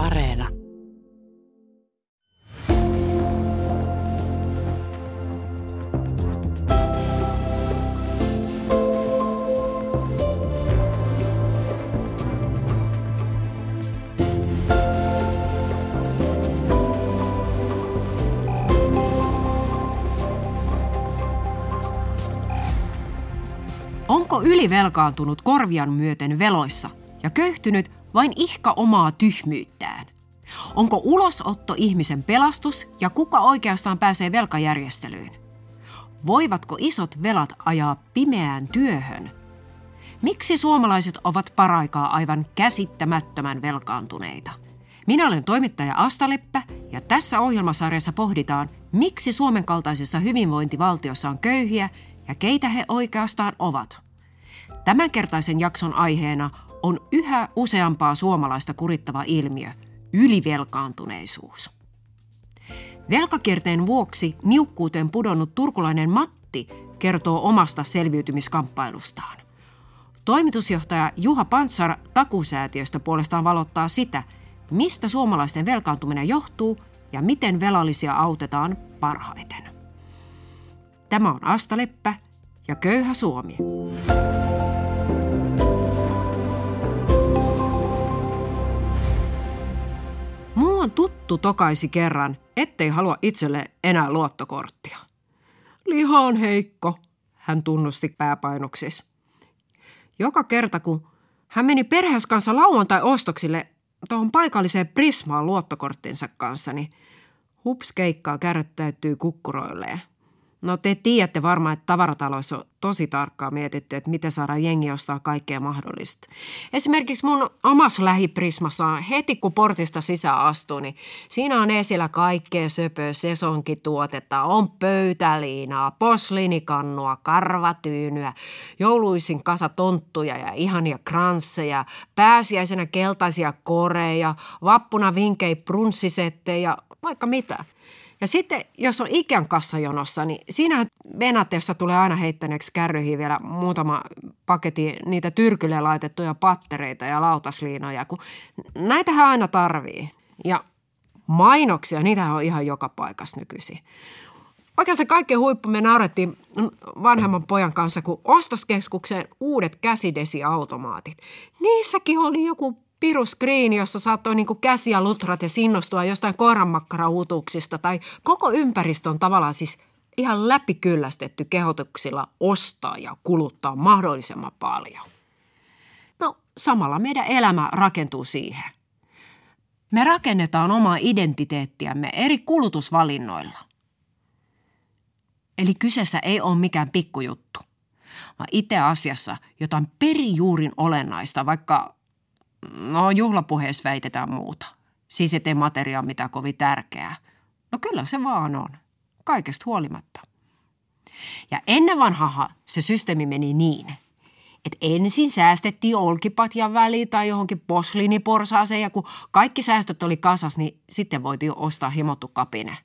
Areena. Onko ylivelkaantunut korvian myöten veloissa ja köyhtynyt vain ihka omaa tyhmyyttään? Onko ulosotto ihmisen pelastus ja kuka oikeastaan pääsee velkajärjestelyyn? Voivatko isot velat ajaa pimeään työhön? Miksi suomalaiset ovat paraikaa aivan käsittämättömän velkaantuneita? Minä olen toimittaja Asta Leppä ja tässä ohjelmasarjassa pohditaan, miksi Suomen kaltaisessa hyvinvointivaltiossa on köyhiä ja keitä he oikeastaan ovat. Tämänkertaisen jakson aiheena on yhä useampaa suomalaista kurittava ilmiö, ylivelkaantuneisuus. Velkakierteen vuoksi niukkuuteen pudonnut turkulainen Matti kertoo omasta selviytymiskamppailustaan. Toimitusjohtaja Juha Pantsar takusäätiöstä puolestaan valottaa sitä, mistä suomalaisten velkaantuminen johtuu ja miten velallisia autetaan parhaiten. Tämä on Asta Leppä ja Köyhä Suomi. Muu on tuttu tokaisi kerran, ettei halua itselle enää luottokorttia. Liha on heikko, hän tunnusti pääpainoksis. Joka kerta, kun hän meni perheessä kanssa lauantai-ostoksille tuohon paikalliseen Prismaan luottokorttinsa kanssa, niin hups keikkaa kärryttäytyy kukkuroilleen. No te tiedätte varmaan, että tavarataloissa on tosi tarkkaan mietitty, että miten saadaan jengi ostaa kaikkea mahdollista. Esimerkiksi mun omassa lähiprismassa heti kun portista sisään astuu, niin siinä on esillä kaikkea söpöä sesonkituotetta. On pöytäliinaa, posliinikannua, karvatyynyä, jouluisin kasa tonttuja ja ihania kransseja, pääsiäisenä keltaisia koreja, vappuna vinkei prunssisettejä, vaikka mitä – ja sitten, jos on ikään kassajonossa, niin siinä venatessa tulee aina heittäneeksi kärryihin vielä muutama paketti niitä tyrkylle laitettuja pattereita ja lautasliinoja, kun näitähän aina tarvii. Ja mainoksia, niitä on ihan joka paikassa nykyisin. Oikeastaan kaikkein huippu me naurettiin vanhemman pojan kanssa, kun ostoskeskuksen uudet käsidesiautomaatit. Niissäkin oli joku piruskriini, jossa saattoi niin käsiä lutrat ja sinnostua jostain koiranmakkarauutuksista tai koko ympäristö on tavallaan siis ihan läpikyllästetty kehotuksilla ostaa ja kuluttaa mahdollisimman paljon. No samalla meidän elämä rakentuu siihen. Me rakennetaan omaa identiteettiämme eri kulutusvalinnoilla. Eli kyseessä ei ole mikään pikkujuttu, vaan itse asiassa jotain perijuurin olennaista, vaikka No juhlapuheessa väitetään muuta. Siis ettei materia mitä kovin tärkeää. No kyllä se vaan on. Kaikesta huolimatta. Ja ennen vanhaha se systeemi meni niin, että ensin säästettiin olkipatjan väliin tai johonkin posliiniporsaaseen ja kun kaikki säästöt oli kasas, niin sitten voitiin ostaa himottu kapine.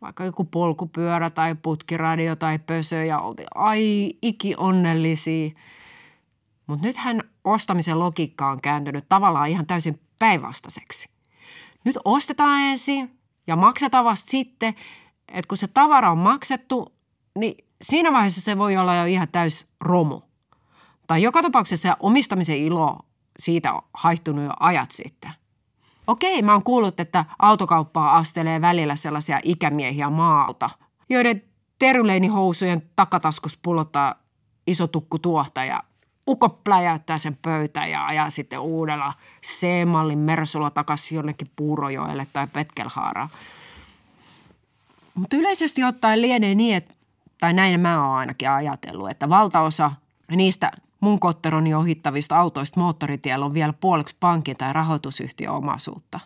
Vaikka joku polkupyörä tai putkiradio tai pösö ja oltiin ai iki onnellisia. Mutta nythän ostamisen logiikka on kääntynyt tavallaan ihan täysin päinvastaiseksi. Nyt ostetaan ensin ja maksetaan vasta sitten, että kun se tavara on maksettu, niin siinä vaiheessa se voi olla jo ihan täys romu. Tai joka tapauksessa se omistamisen ilo siitä on haihtunut jo ajat sitten. Okei, mä oon kuullut, että autokauppaa astelee välillä sellaisia ikämiehiä maalta, joiden teryleinihousujen takataskus pullottaa iso tukku tuohta ja ukko pläjäyttää sen pöytä ja ajaa sitten uudella C-mallin Mersulla takaisin jonnekin Puurojoelle tai Petkelhaaraan. Mutta yleisesti ottaen lienee niin, että, tai näin mä oon ainakin ajatellut, että valtaosa niistä mun kotteroni ohittavista autoista moottoritiellä on vielä puoleksi pankin tai rahoitusyhtiön omaisuutta.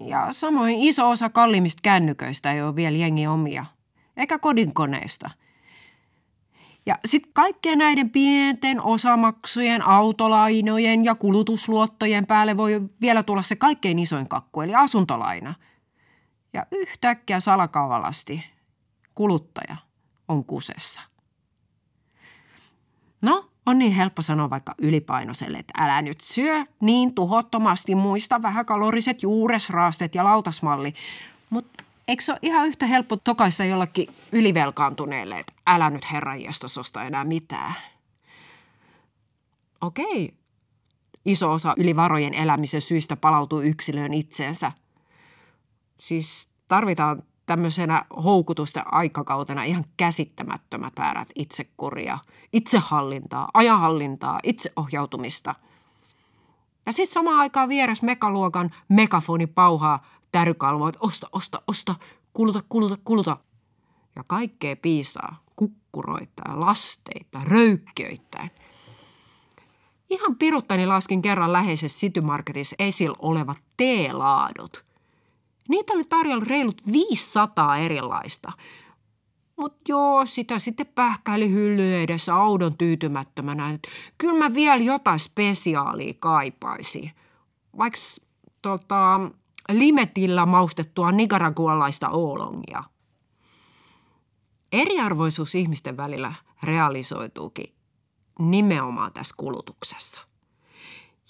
Ja samoin iso osa kalliimmista kännyköistä ei ole vielä jengi omia, eikä kodinkoneista – ja sitten kaikkien näiden pienten osamaksujen, autolainojen ja kulutusluottojen päälle voi vielä tulla se kaikkein isoin kakku, eli asuntolaina. Ja yhtäkkiä salakavalasti kuluttaja on kusessa. No, On niin helppo sanoa vaikka ylipainoiselle, että älä nyt syö niin tuhottomasti, muista vähäkaloriset juuresraastet ja lautasmalli. Eikö se ole ihan yhtä helppo tokaista jollakin ylivelkaantuneelle, että älä nyt herran sosta enää mitään? Okei, iso osa ylivarojen elämisen syistä palautuu yksilöön itseensä. Siis tarvitaan tämmöisenä houkutusten aikakautena ihan käsittämättömät määrät itsekuria, itsehallintaa, ajanhallintaa, itseohjautumista. Ja sitten samaan aikaan vieressä mekaluokan megafoni pauhaa tärykalvoa, että osta, osta, osta, kuluta, kuluta, kuluta. Ja kaikkea piisaa, kukkuroittain, lasteita, röykköittäin. Ihan piruttani laskin kerran läheisessä City Marketissa esillä olevat teelaadut – Niitä oli tarjolla reilut 500 erilaista. Mutta joo, sitä sitten pähkäili hylly edessä audon tyytymättömänä. Kyllä mä vielä jotain spesiaalia kaipaisin. Vaikka tota, limetillä maustettua nigaragualaista oolongia. Eriarvoisuus ihmisten välillä realisoituukin nimenomaan tässä kulutuksessa.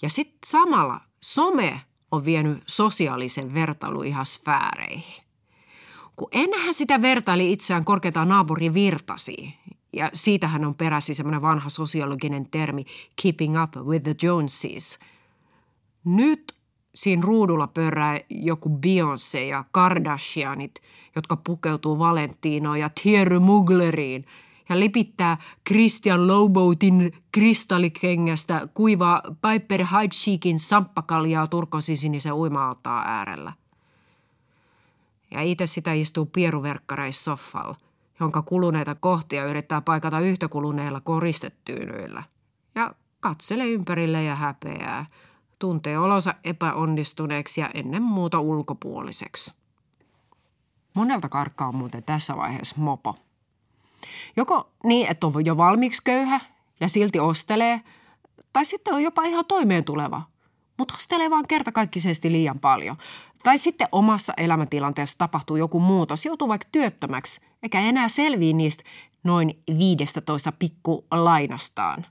Ja sitten samalla some on vienyt sosiaalisen vertailu ihan sfääreihin. Kun ennenhän sitä vertaili itseään korkeintaan naapurin virtasi, ja siitähän on peräsi semmoinen vanha sosiologinen termi keeping up with the Joneses. Nyt siinä ruudulla pörrää joku Beyoncé ja Kardashianit, jotka pukeutuu Valentinoon ja Thierry Mugleriin – ja lipittää Christian Lowboatin kristallikengästä kuivaa Piper Heidschikin samppakaljaa turkosisinisen uima äärellä. Ja itse sitä istuu pieruverkkareissa soffalla, jonka kuluneita kohtia yrittää paikata yhtä kuluneilla koristetyynyillä. Ja katselee ympärille ja häpeää. Tuntee olonsa epäonnistuneeksi ja ennen muuta ulkopuoliseksi. Monelta karkkaa muuten tässä vaiheessa mopo. Joko niin, että on jo valmiiksi köyhä ja silti ostelee, tai sitten on jopa ihan toimeen tuleva, mutta ostelee vaan kertakaikkisesti liian paljon. Tai sitten omassa elämäntilanteessa tapahtuu joku muutos, joutuu vaikka työttömäksi, eikä enää selviä niistä noin 15 pikku lainastaan.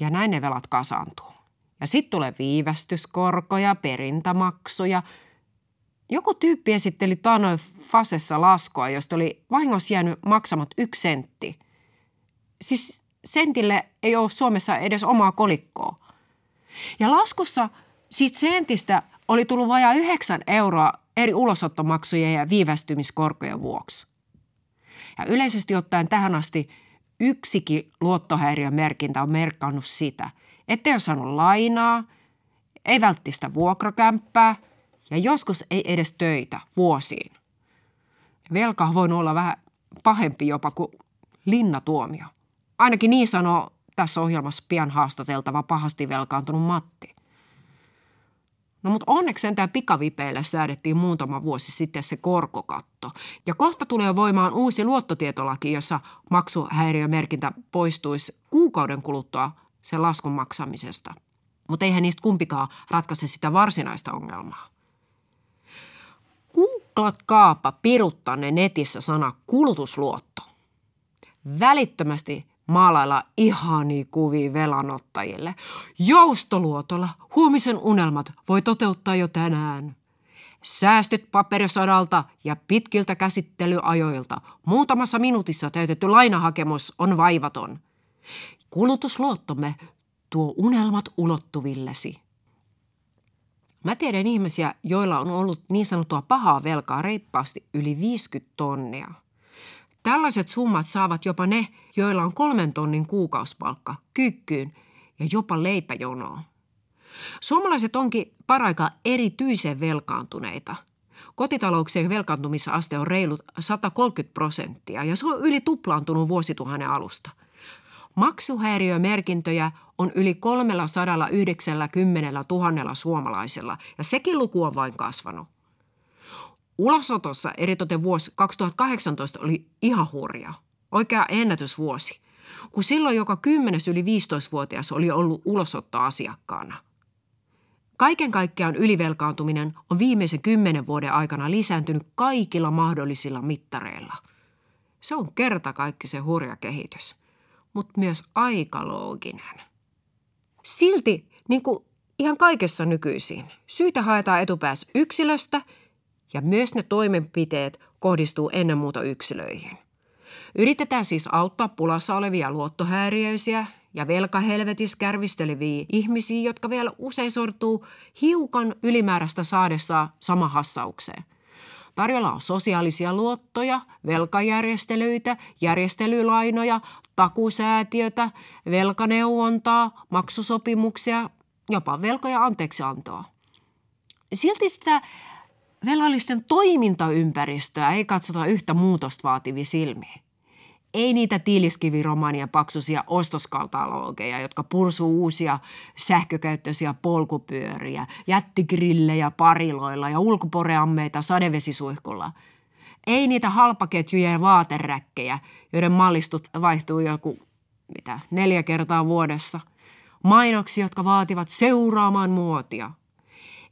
Ja näin ne velat kasaantuu. Ja sitten tulee viivästyskorkoja, perintämaksuja – joku tyyppi esitteli taanoin Fasessa laskua, josta oli vahingossa jäänyt maksamat yksi sentti. Siis sentille ei ole Suomessa edes omaa kolikkoa. Ja laskussa siitä sentistä oli tullut vajaa 9 euroa eri ulosottomaksujen ja viivästymiskorkojen vuoksi. Ja yleisesti ottaen tähän asti yksikin luottohäiriömerkintä on merkannut sitä, ettei ole saanut lainaa, ei välttämättä vuokrakämppää – ja joskus ei edes töitä vuosiin. Velka voinut olla vähän pahempi jopa kuin linnatuomio. Ainakin niin sanoo tässä ohjelmassa pian haastateltava pahasti velkaantunut Matti. No mutta onneksi sentään pikavipeillä säädettiin muutama vuosi sitten se korkokatto. Ja kohta tulee voimaan uusi luottotietolaki, jossa maksuhäiriömerkintä poistuisi kuukauden kuluttua sen laskun maksamisesta. Mutta eihän niistä kumpikaan ratkaise sitä varsinaista ongelmaa kaapa piruttanne netissä sana kulutusluotto. Välittömästi maalailla ihania kuvia velanottajille. Joustoluotolla huomisen unelmat voi toteuttaa jo tänään. Säästöt paperisodalta ja pitkiltä käsittelyajoilta. Muutamassa minuutissa täytetty lainahakemus on vaivaton. Kulutusluottomme tuo unelmat ulottuvillesi. Mä tiedän ihmisiä, joilla on ollut niin sanottua pahaa velkaa reippaasti yli 50 tonnia. Tällaiset summat saavat jopa ne, joilla on kolmen tonnin kuukausipalkka, kykkyyn ja jopa leipäjonoa. Suomalaiset onkin paraika erityisen velkaantuneita. Kotitalouksien velkaantumisaste on reilut 130 prosenttia ja se on yli tuplaantunut vuosituhannen alusta – Maksuhäiriömerkintöjä on yli 390 000 suomalaisella ja sekin luku on vain kasvanut. Ulosotossa eritoten vuosi 2018 oli ihan hurja, oikea ennätysvuosi, kun silloin joka kymmenes yli 15-vuotias oli ollut ulosottoasiakkaana. Kaiken kaikkiaan ylivelkaantuminen on viimeisen kymmenen vuoden aikana lisääntynyt kaikilla mahdollisilla mittareilla. Se on kerta kaikki se hurja kehitys – mutta myös aikalooginen. Silti, niin kuin ihan kaikessa nykyisin, syitä haetaan etupäässä yksilöstä ja myös ne toimenpiteet kohdistuu ennen muuta yksilöihin. Yritetään siis auttaa pulassa olevia luottohäiriöisiä ja velkahelvetis kärvisteleviä ihmisiä, jotka vielä usein sortuu hiukan ylimääräistä saadessaan sama hassaukseen. Tarjolla on sosiaalisia luottoja, velkajärjestelyitä, järjestelylainoja, takusäätiötä, velkaneuvontaa, maksusopimuksia, jopa velkoja anteeksiantoa. Silti sitä velallisten toimintaympäristöä ei katsota yhtä muutosta vaativia silmiä. Ei niitä tiiliskiviromania paksuisia ostoskatalogeja, jotka pursuu uusia sähkökäyttöisiä polkupyöriä, jättigrillejä pariloilla ja ulkoporeammeita sadevesisuihkulla. Ei niitä halpaketjuja ja vaateräkkejä, joiden mallistut vaihtuu joku mitä, neljä kertaa vuodessa. Mainoksia, jotka vaativat seuraamaan muotia.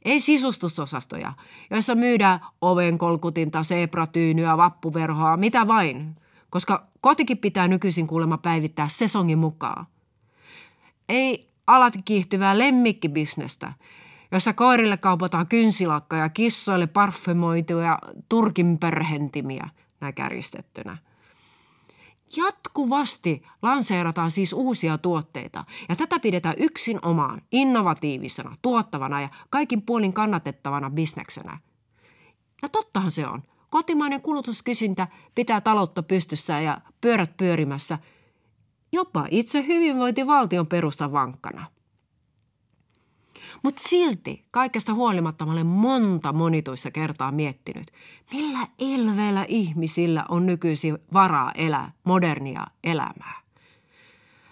Ei sisustusosastoja, joissa myydään ovenkolkutinta, sebratyynyä, vappuverhoa, mitä vain – koska kotikin pitää nykyisin kuulemma päivittää sesongin mukaan. Ei alati kiihtyvää lemmikkibisnestä, jossa koirille kaupataan kynsilakka ja kissoille parfymoituja turkin perhentimiä, näin kärjistettynä. Jatkuvasti lanseerataan siis uusia tuotteita ja tätä pidetään yksin omaan, innovatiivisena, tuottavana ja kaikin puolin kannatettavana bisneksenä. Ja tottahan se on – Kotimainen kulutuskysyntä pitää taloutta pystyssä ja pyörät pyörimässä. Jopa itse hyvinvointivaltion perusta vankkana. Mutta silti kaikesta huolimatta mä olen monta monituissa kertaa miettinyt, millä elveellä ihmisillä on nykyisin varaa elää modernia elämää.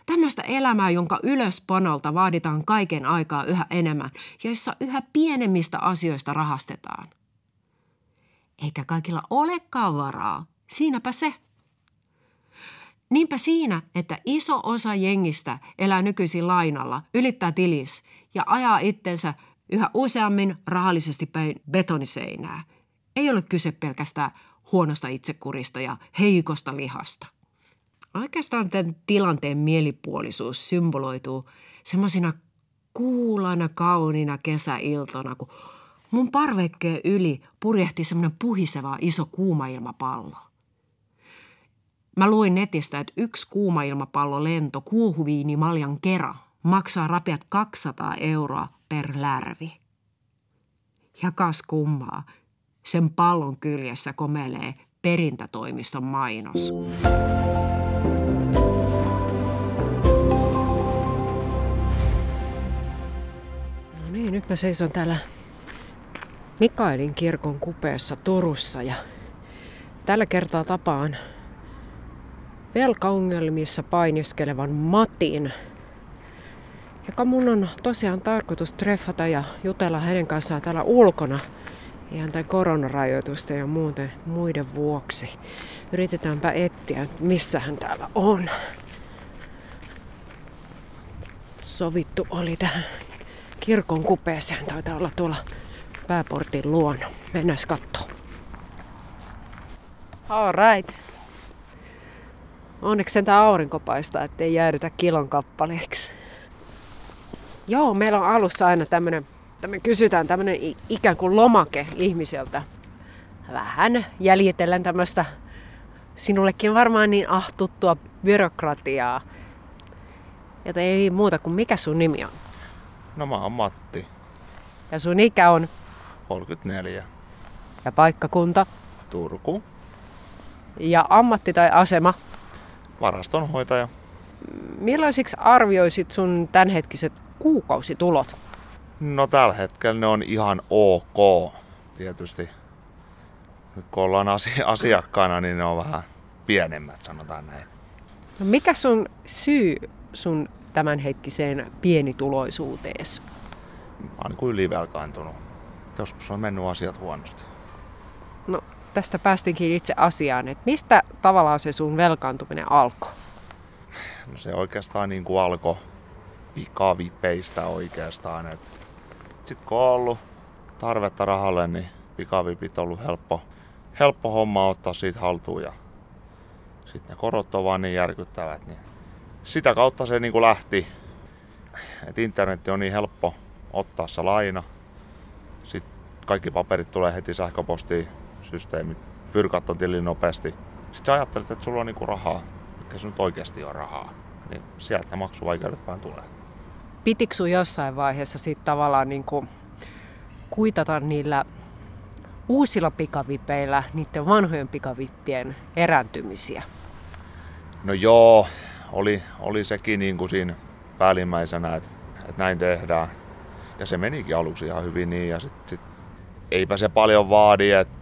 Tämmöistä elämää, jonka ylöspanolta vaaditaan kaiken aikaa yhä enemmän, joissa yhä pienemmistä asioista rahastetaan – eikä kaikilla olekaan varaa. Siinäpä se. Niinpä siinä, että iso osa jengistä elää nykyisin lainalla, ylittää tilis ja ajaa itsensä yhä useammin rahallisesti päin betoniseinää. Ei ole kyse pelkästään huonosta itsekurista ja heikosta lihasta. Oikeastaan tämän tilanteen mielipuolisuus symboloituu semmoisina kuulana kauniina kesäiltona, kun Mun parvekkeen yli purjehti semmoinen puhiseva iso kuumailmapallo. Mä luin netistä, että yksi kuumailmapallo lento kuuhuviini maljan kera maksaa rapiat 200 euroa per lärvi. Ja kas kummaa, sen pallon kyljessä komelee perintätoimiston mainos. No niin, nyt mä seison täällä Mikaelin kirkon kupeessa Turussa ja tällä kertaa tapaan velkaongelmissa painiskelevan Matin, joka mun on tosiaan tarkoitus treffata ja jutella hänen kanssaan täällä ulkona ihan tämän koronarajoitusten ja muuten muiden vuoksi. Yritetäänpä etsiä, missä hän täällä on. Sovittu oli tähän kirkon kupeeseen. Taitaa olla tuolla pääportin luona. Mennään katsomaan. All right. Onneksi sentään aurinko paistaa, ettei jäädytä kilon kappaleeksi. Joo, meillä on alussa aina tämmönen, tämmönen kysytään tämmönen ikään kuin lomake ihmiseltä. Vähän jäljitellen tämmöistä sinullekin varmaan niin ahtuttua byrokratiaa. Ja ei muuta kuin mikä sun nimi on? No mä oon Matti. Ja sun ikä on? 34. Ja paikkakunta? Turku. Ja ammatti tai asema? Varastonhoitaja. Millaisiksi arvioisit sun tämänhetkiset kuukausitulot? No tällä hetkellä ne on ihan ok. Tietysti nyt kun ollaan asiakkaana, niin ne on vähän pienemmät, sanotaan näin. No mikä sun syy sun tämänhetkiseen pienituloisuuteesi? Mä oon niin ylivelkaantunut joskus on mennyt asiat huonosti. No tästä päästinkin itse asiaan, että mistä tavallaan se sun velkaantuminen alkoi? No se oikeastaan niin kuin alkoi pikavipeistä oikeastaan. Sitten kun on ollut tarvetta rahalle, niin pikavipit on ollut helppo, helppo homma ottaa siitä haltuun. Ja sitten ne korot on vaan niin järkyttävät, niin sitä kautta se niin kuin lähti. Et internetti on niin helppo ottaa se laina. Sitten kaikki paperit tulee heti sähköpostiin, systeemit, pyrkat on tilin nopeasti. Sitten sä ajattelet, että sulla on niinku rahaa, mikä se nyt oikeasti on rahaa. Niin sieltä maksuvaikeudet vaan tulee. Pitikö sun jossain vaiheessa sitten tavallaan niin kuin kuitata niillä uusilla pikavipeillä niiden vanhojen pikavippien erääntymisiä? No joo, oli, oli sekin niin kuin siinä päällimmäisenä, että, että näin tehdään. Ja se menikin aluksi ihan hyvin niin ja sit, sit eipä se paljon vaadi, että,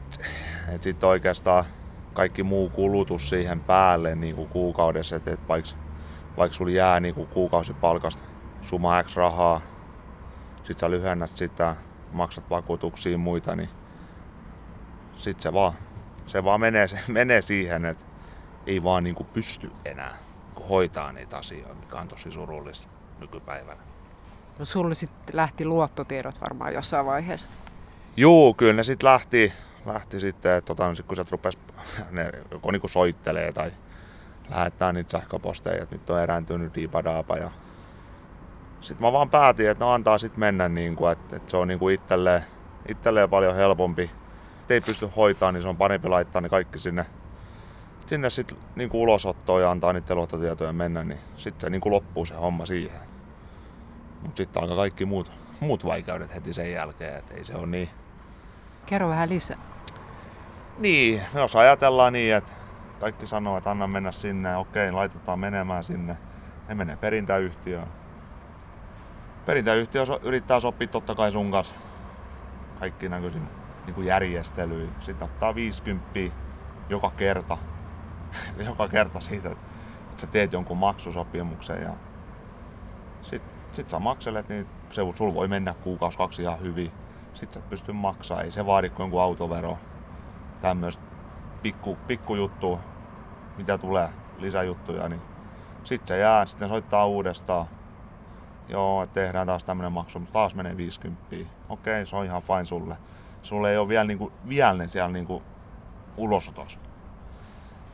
että sitten oikeastaan kaikki muu kulutus siihen päälle niin kuin kuukaudessa, että, että vaikka, vaikka sulla jää niin kuin kuukausipalkasta summa X rahaa, sit sä lyhennät sitä, maksat vakuutuksia ja muita, niin sit se vaan, se vaan menee, se menee siihen, että ei vaan niin kuin pysty enää hoitaa niitä asioita, mikä on tosi surullista nykypäivänä. No sulle sitten lähti luottotiedot varmaan jossain vaiheessa. Juu, kyllä ne sitten lähti, lähti sitten, että tota, sit kun sä rupes, ne joko niinku soittelee tai lähettää niitä sähköposteja, että nyt on erääntynyt diipadaapa ja sitten mä vaan päätin, että no antaa sitten mennä, niin kuin, että, että se on niin kuin itselleen, itselleen paljon helpompi. Et ei pysty hoitaa, niin se on parempi laittaa ne kaikki sinne, sinne sitten niin kuin ulosottoon ja antaa niiden luottotietoja mennä, niin sitten se niin kuin loppuu se homma siihen. Mutta sitten alkaa kaikki muut, muut vaikeudet heti sen jälkeen, että ei se ole niin. Kerro vähän lisää. Niin, no jos ajatellaan niin, että kaikki sanoo, että anna mennä sinne, okei, laitetaan menemään sinne. Ne menee perintäyhtiöön perintäyhtiö yrittää sopia totta kai sun kanssa kaikki näköisin niin järjestelyyn. Sitten ottaa 50 joka kerta, joka kerta siitä, että sä teet jonkun maksusopimuksen ja sitten sit sä makselet, niin se, sul voi mennä kuukausi kaksi ihan hyvin. Sitten sä pystyt maksaa, ei se vaadi kuin jonkun autovero. Tämmöistä pikku, pikku juttu, mitä tulee lisäjuttuja, niin sitten se jää, sitten soittaa uudestaan joo, tehdään taas tämmönen maksu, mutta taas menee 50. Okei, se on ihan fine sulle. Sulle ei ole vielä, niinku, vielä ne siellä niinku, ulosotossa.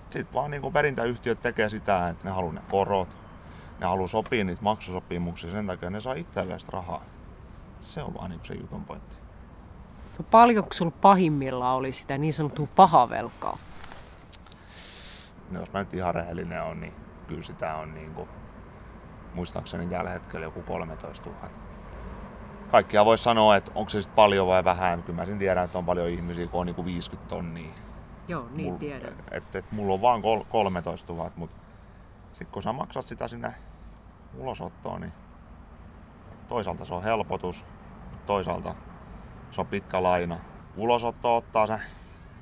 Sitten vaan niinku perintäyhtiöt tekee sitä, että ne haluaa ne korot, ne haluaa sopia niitä maksusopimuksia, sen takia ne saa itselleen rahaa. Se on vaan niinku se jutun pointti. No paljonko sulla pahimmillaan oli sitä niin sanottua pahavelkaa? No jos mä nyt ihan rehellinen on, niin kyllä sitä on niinku muistaakseni tällä hetkellä joku 13 000. Kaikkia voi sanoa, että onko se sitten paljon vai vähän. Kyllä mä sen tiedän, että on paljon ihmisiä, kun on niinku 50 tonnia. Joo, niin Mul, tiedän. Että et, mulla on vaan 13 000, mutta sitten kun sä maksat sitä sinne ulosottoon, niin toisaalta se on helpotus, toisaalta se on pitkä laina. Ulosotto ottaa se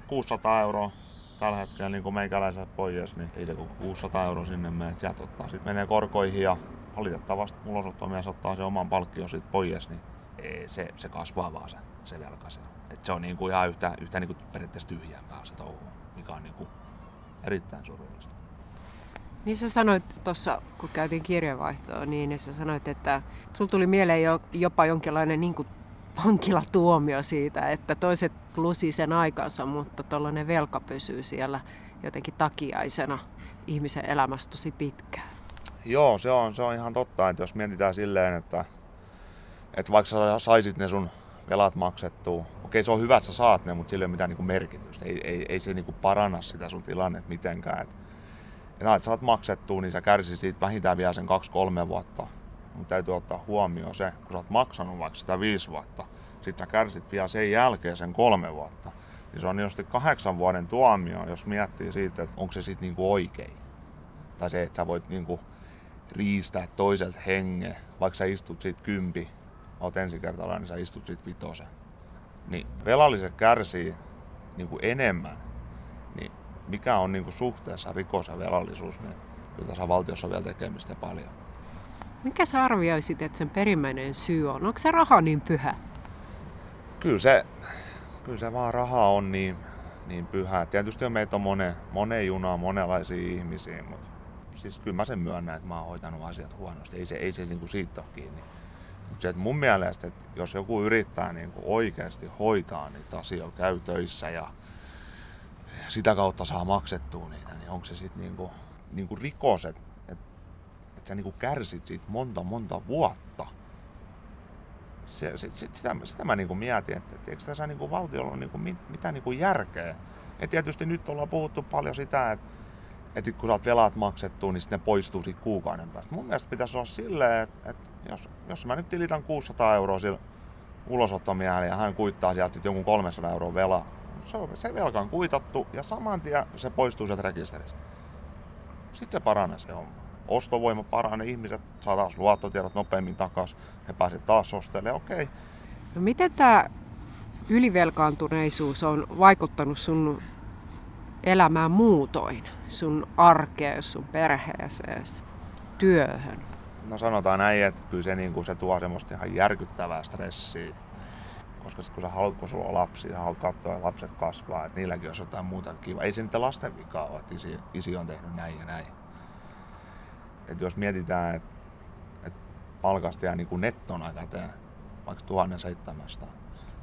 600 euroa tällä hetkellä niin kuin meikäläiset pois, niin ei se kuin 600 euroa sinne mene. Sieltä ottaa. Sitten menee korkoihin ja valitettavasti ulosottomies ottaa se oman palkkion siitä pois, niin se, se kasvaa vaan se, se velka siellä. Et se on niin kuin ihan yhtä, yhtä niin kuin periaatteessa tyhjämpää se touhu, mikä on niin kuin erittäin surullista. Niin sä sanoit tuossa, kun käytiin kirjeenvaihtoa, niin sä sanoit, että sulla tuli mieleen jo, jopa jonkinlainen niin kuin vankilatuomio siitä, että toiset lusi sen aikansa, mutta tuollainen velka pysyy siellä jotenkin takiaisena ihmisen elämässä tosi pitkään. Joo, se on, se on ihan totta, että jos mietitään silleen, että, että vaikka sä saisit ne sun velat maksettua, okei se on hyvä, että sä saat ne, mutta sillä ei ole mitään niin kuin merkitystä. Ei, ei, ei se niin kuin paranna sitä sun tilannetta mitenkään. Et, että sä saat maksettua, niin sä kärsit siitä vähintään vielä sen 2-3 vuotta. Mutta täytyy ottaa huomioon se, kun sä oot maksanut vaikka sitä 5 vuotta, sit sä kärsit vielä sen jälkeen sen kolme vuotta. Niin se on just kahdeksan vuoden tuomio, jos miettii siitä, että onko se sitten niinku oikein. Tai se, että sä voit niinku riistää toiselta henge, vaikka sä istut siitä kympi, oot ensikertalainen, niin sä istut siitä vitosen. Niin velalliset kärsii niinku enemmän, niin mikä on niinku suhteessa rikos ja velallisuus, niin kyllä tässä valtiossa on vielä tekemistä paljon. Mikä sä arvioisit, että sen perimmäinen syy on? Onko se raha niin pyhä? Kyllä se, kyllä se vaan raha on niin, niin pyhä. Tietysti on meitä on mone, moneen junaan monenlaisia ihmisiä, mutta siis kyllä mä sen myönnän, että mä oon hoitanut asiat huonosti. Ei se, ei se niin kuin siitä ole kiinni. Mutta se, että mun mielestä, että jos joku yrittää niin kuin oikeasti hoitaa niitä asioita, käy töissä ja sitä kautta saa maksettua niitä, niin onko se sitten niin kuin, niin kuin rikos, että, että, että sä niinku kärsit siitä monta monta vuotta. Se, se, se, sitä, sitä mä niinku mietin, että, että eikö tässä niinku valtiolla ole niinku mit, mitään niinku järkeä. Ja tietysti nyt ollaan puhuttu paljon sitä, että, että kun saat velat maksettua, niin sitten ne poistuu siitä kuukauden päästä. Mun mielestä pitäisi olla silleen, että, että jos, jos mä nyt tilitän 600 euroa sillä ulosottomiehelle ja hän kuittaa sieltä jonkun 300 euroa velaa, se, on, se velka on kuitattu ja saman tien se poistuu sieltä rekisteristä. Sitten se paranee se homma. Ostovoima paranee, ihmiset saa taas luottotiedot nopeammin takaisin, he pääsevät taas ostelemaan, okei. Okay. No miten tämä ylivelkaantuneisuus on vaikuttanut sun elämään muutoin, sun arkeen, sun perheeseen, työhön? No sanotaan näin, että kyllä se, niin kuin, se tuo semmoista ihan järkyttävää stressiä. Koska sit kun sä haluat, kun sulla on lapsi, sä haluat katsoa, että lapset kasvaa, että niilläkin olisi jotain muuta kiva. Ei se niitä lasten vikaa ole, että isi, isi on tehnyt näin ja näin. Et jos mietitään, että et palkasta jää niin kuin nettona käteen, vaikka 1700,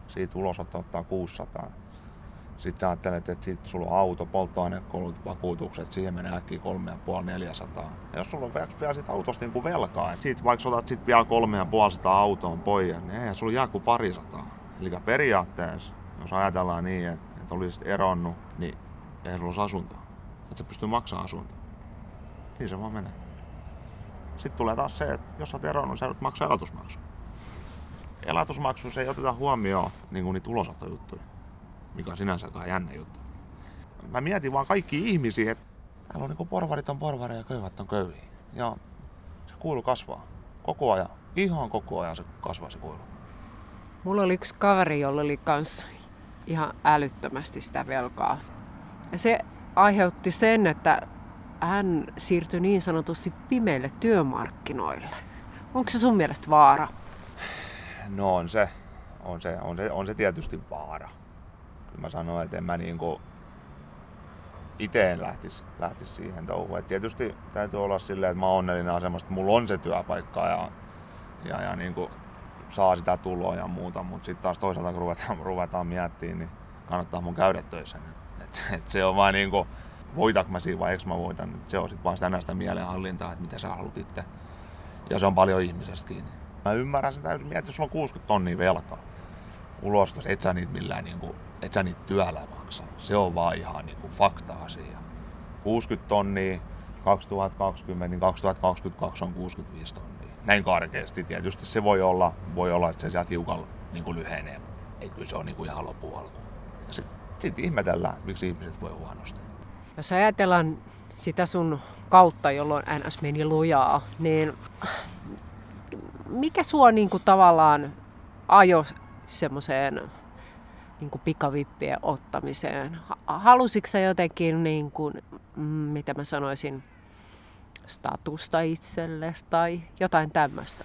siitä ulosotto ottaa 600. Sitten sä ajattelet, että sit sulla on auto, polttoainekulut, vakuutukset, siihen menee äkkiä 3,5-400. Ja jos sulla on vielä siitä autosta niin kuin velkaa, että siitä vaikka otat sit vielä 3,5 autoon pois, niin eihän sulla jää kuin parisataa. Eli periaatteessa, jos ajatellaan niin, että, että olisit eronnut, niin eihän sulla olisi asuntoa. Että sä pystyy maksamaan asuntoa. Niin se vaan menee. Sitten tulee taas se, että jos sä oot eronnut, sä maksaa elatusmaksu. Elatusmaksussa ei oteta huomioon niin kuin niitä ulosottojuttuja, mikä on sinänsä jännä juttu. Mä mietin vaan kaikki ihmisiä, että täällä on niin kuin porvarit on porvareja ja köyvät on köyhiä. Ja se kuilu kasvaa koko ajan. Ihan koko ajan se kasvaa se kuilu. Mulla oli yksi kaveri, jolla oli kans ihan älyttömästi sitä velkaa. Ja se aiheutti sen, että hän siirtyi niin sanotusti pimeille työmarkkinoille. Onko se sun mielestä vaara? No on se. On se, on se, on se tietysti vaara. Kyllä mä sanoin, että en mä niinku itse lähtisi, lähtis siihen touhuun. Et tietysti täytyy olla silleen, että mä oon onnellinen asemassa, että mulla on se työpaikka ja, ja, ja niinku saa sitä tuloa ja muuta, mutta sitten taas toisaalta kun ruvetaan, ruvetaan miettimään, niin kannattaa mun käydä töissä. Et, et se on vaan niinku, voitanko mä siinä vai eikö mä voitan. Se on sitten vaan sitä näistä mielenhallintaa, että mitä sä haluat itse. Ja se on paljon ihmisestä kiinni. Mä ymmärrän sen täysin, mietin, jos sulla on 60 tonnia velkaa ulos, et sä niitä millään niinku, et sä niitä työllä maksa. Se on vaan ihan niinku fakta-asia. 60 tonnia 2020, niin 2022 on 65 tonnia. Näin karkeasti. Tietysti se voi olla, voi olla että se sieltä hiukan niin lyhenee. Ei kyllä se on niin kuin ihan loppuun alkuun. Sitten sit ihmetellään, miksi ihmiset voi huonosti. Jos ajatellaan sitä sun kautta, jolloin NS meni lujaa, niin mikä sua niin kuin tavallaan ajo semmoiseen niin kuin pikavippien ottamiseen? Halusitko sä jotenkin, niin kuin, mm, mitä mä sanoisin, statusta itsellesi tai jotain tämmöistä?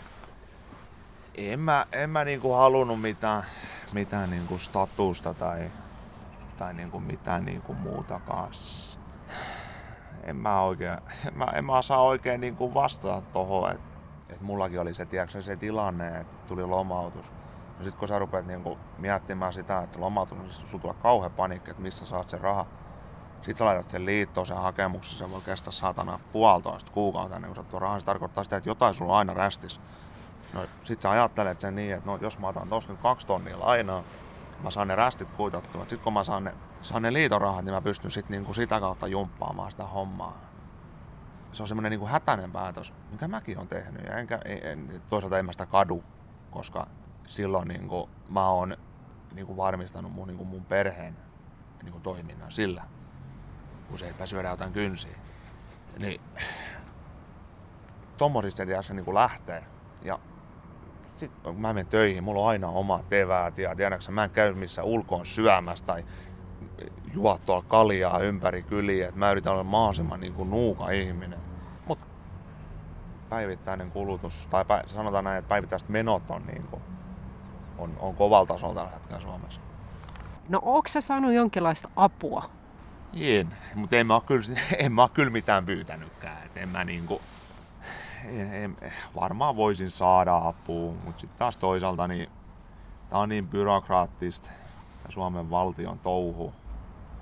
En mä, en mä niinku halunnut mitään, mitään niinku statusta tai, tai niinku mitään niinku muutakaan. En mä, oikein, en mä, en mä saa oikein niinku vastata tohon, että et mullakin oli se, tiedätkö, se tilanne, että tuli lomautus. No sit kun sä rupeat niinku miettimään sitä, että lomautus, niin sulla tulee kauhean paniikki, että missä saat sen raha. Sitten sä laitat sen liittoon, sen hakemuksen, se voi kestää saatana puolitoista kuukautta ennen kuin sä rahan. Se tarkoittaa sitä, että jotain sulla on aina rästis. No sit sä ajattelet sen niin, että no, jos mä otan tosta nyt kaksi tonnia lainaa, mä saan ne rästit kuitattua. Sitten kun mä saan ne, saan ne liitorahat, niin mä pystyn sit niinku sitä kautta jumppaamaan sitä hommaa. Se on semmoinen niinku hätäinen päätös, mikä mäkin on tehnyt. Ja enkä, en, toisaalta en mä sitä kadu, koska silloin niinku mä oon niinku varmistanut mun, niinku mun perheen niinku toiminnan sillä, kun se, että syödään jotain kynsiä. Niin tommosista se niinku lähtee. Ja sitten kun mä menen töihin, mulla on aina omat eväät ja tiedätkö, mä en käy missä ulkoon syömässä tai juo tuolla kaljaa ympäri kyliä, että mä yritän olla mahdollisimman niin kuin nuuka ihminen. Mutta päivittäinen kulutus, tai sanotaan näin, että päivittäiset menot on, niin kuin, on, on kovalla tasolla tällä hetkellä Suomessa. No onko sä saanut jonkinlaista apua? En, mutta en mä ole kyllä, en mä ole kyllä mitään pyytänytkään. Et en mä niinku, en, en, varmaan voisin saada apua, mutta sitten taas toisaalta niin tää on niin byrokraattista ja Suomen valtion touhu.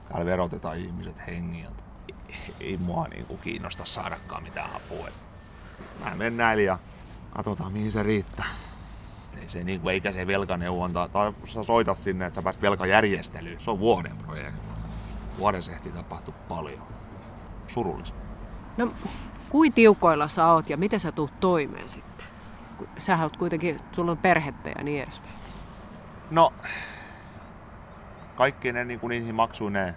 Täällä verotetaan ihmiset hengiltä. Ei, ei mua niinku kiinnosta saadakaan mitään apua. mä menen näin ja katsotaan mihin se riittää. Ei se niinku, eikä se velkaneuvonta, tai sä soitat sinne, että pääst velkajärjestelyyn. Se on vuoden projekti. Vuodessa ehti tapahtua paljon. Surullista. No, kuin tiukoilla sä oot ja miten sä tuut toimeen sitten? Sä oot kuitenkin, sulla on perhettä ja niin edespäin. No, kaikki ne niin kuin niihin maksuineen,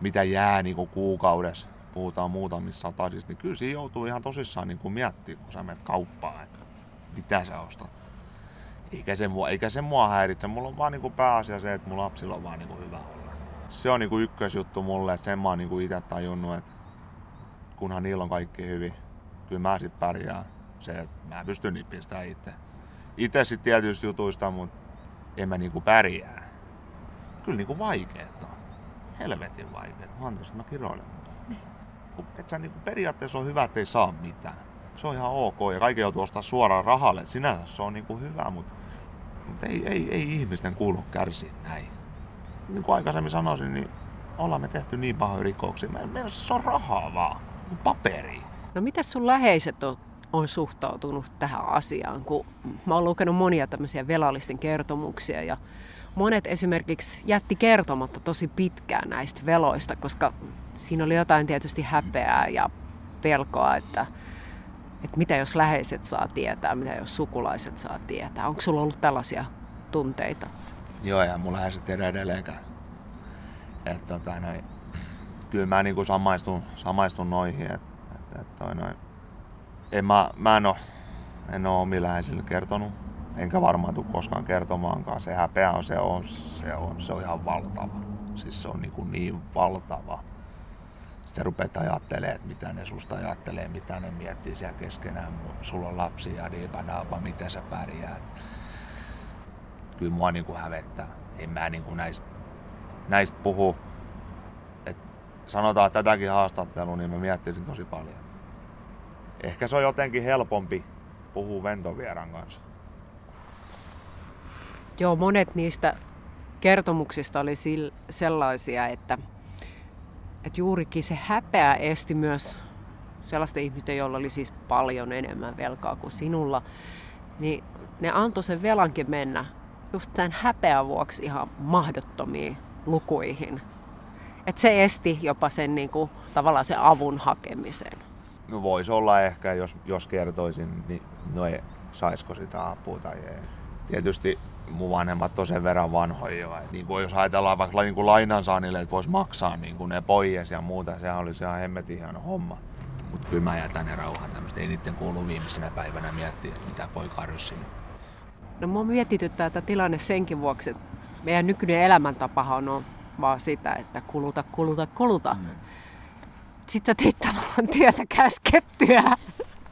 mitä jää niin kuin kuukaudessa, puhutaan muutamissa satasista, niin kyllä siinä joutuu ihan tosissaan niin kuin miettimään, kun sä menet kauppaan, että mitä sä ostat. Eikä se, mua, eikä se mua häiritse, mulla on vaan niin kuin pääasia se, että mun lapsilla on vaan niin kuin hyvä olla. Se on niin kuin ykkösjuttu mulle, että sen mä oon niin kuin itse tajunnut, että kunhan niillä on kaikki hyvin, kyllä mä sit pärjään. Se, että mä pystyn sitä itse. Itse sit tietyistä jutuista, mutta en mä niinku pärjää. Kyllä niinku vaikeeta on. Helvetin vaikeeta. Mä antaisin, mä kiroilen. Et sä niinku, periaatteessa on hyvä, ettei saa mitään. Se on ihan ok ja kaikki joutuu ostaa suoraan rahalle. Sinänsä se on niinku hyvä, mutta mut ei, ei, ei, ihmisten kuulu kärsiä näin. Niin kuin aikaisemmin sanoisin, niin ollaan me tehty niin pahoja rikoksia. Meillä se on rahaa vaan paperi. No mitä sun läheiset on, on suhtautunut tähän asiaan? Kun mä oon lukenut monia tämmöisiä velallisten kertomuksia ja monet esimerkiksi jätti kertomatta tosi pitkään näistä veloista, koska siinä oli jotain tietysti häpeää ja pelkoa, että, että mitä jos läheiset saa tietää, mitä jos sukulaiset saa tietää. Onko sulla ollut tällaisia tunteita? Joo, ja mun läheiset tiedä edelleenkään. Että tota, noin, kyllä mä niinku samaistun, samaistun noihin. Et, et, et toi noin. En mä, mä en oo, en oo kertonut. Enkä varmaan tule koskaan kertomaankaan. Se häpeä on, se on, se on, se on ihan valtava. Siis se on niinku niin valtava. Sitten rupeat ajattelemaan, että mitä ne susta ajattelee, mitä ne miettii siellä keskenään. Sulla on lapsi ja diipanaapa, miten sä pärjäät. Kyllä mua niinku hävettää. En mä niinku näistä, näistä puhu sanotaan tätäkin haastattelua, niin mä miettisin tosi paljon. Ehkä se on jotenkin helpompi puhua ventovieran kanssa. Joo, monet niistä kertomuksista oli sellaisia, että, että juurikin se häpeä esti myös sellaisten ihmisten, joilla oli siis paljon enemmän velkaa kuin sinulla, niin ne antoi sen velankin mennä just tämän häpeän vuoksi ihan mahdottomiin lukuihin. Et se esti jopa sen niin kuin, tavallaan sen avun hakemisen. No voisi olla ehkä, jos, jos kertoisin, niin no ei, saisiko sitä apua tai ei. Tietysti mun vanhemmat on sen verran vanhoja jo. Et niin kuin jos ajatellaan vaikka niin kuin lainansaannille, että voisi maksaa niin kuin ne pois ja muuta, sehän olisi ihan hemmetin hieno homma. Mutta kyllä mä jätän ne rauhaan tämmöistä. Ei niiden kuulu viimeisenä päivänä miettiä, että mitä poika ryssin. No mua mietityttää tätä tilanne senkin vuoksi, että meidän nykyinen elämäntapahan on vaan sitä, että kuluta, kuluta, kuluta. Mm. Sitten sä teit tavallaan työtä käskettyä.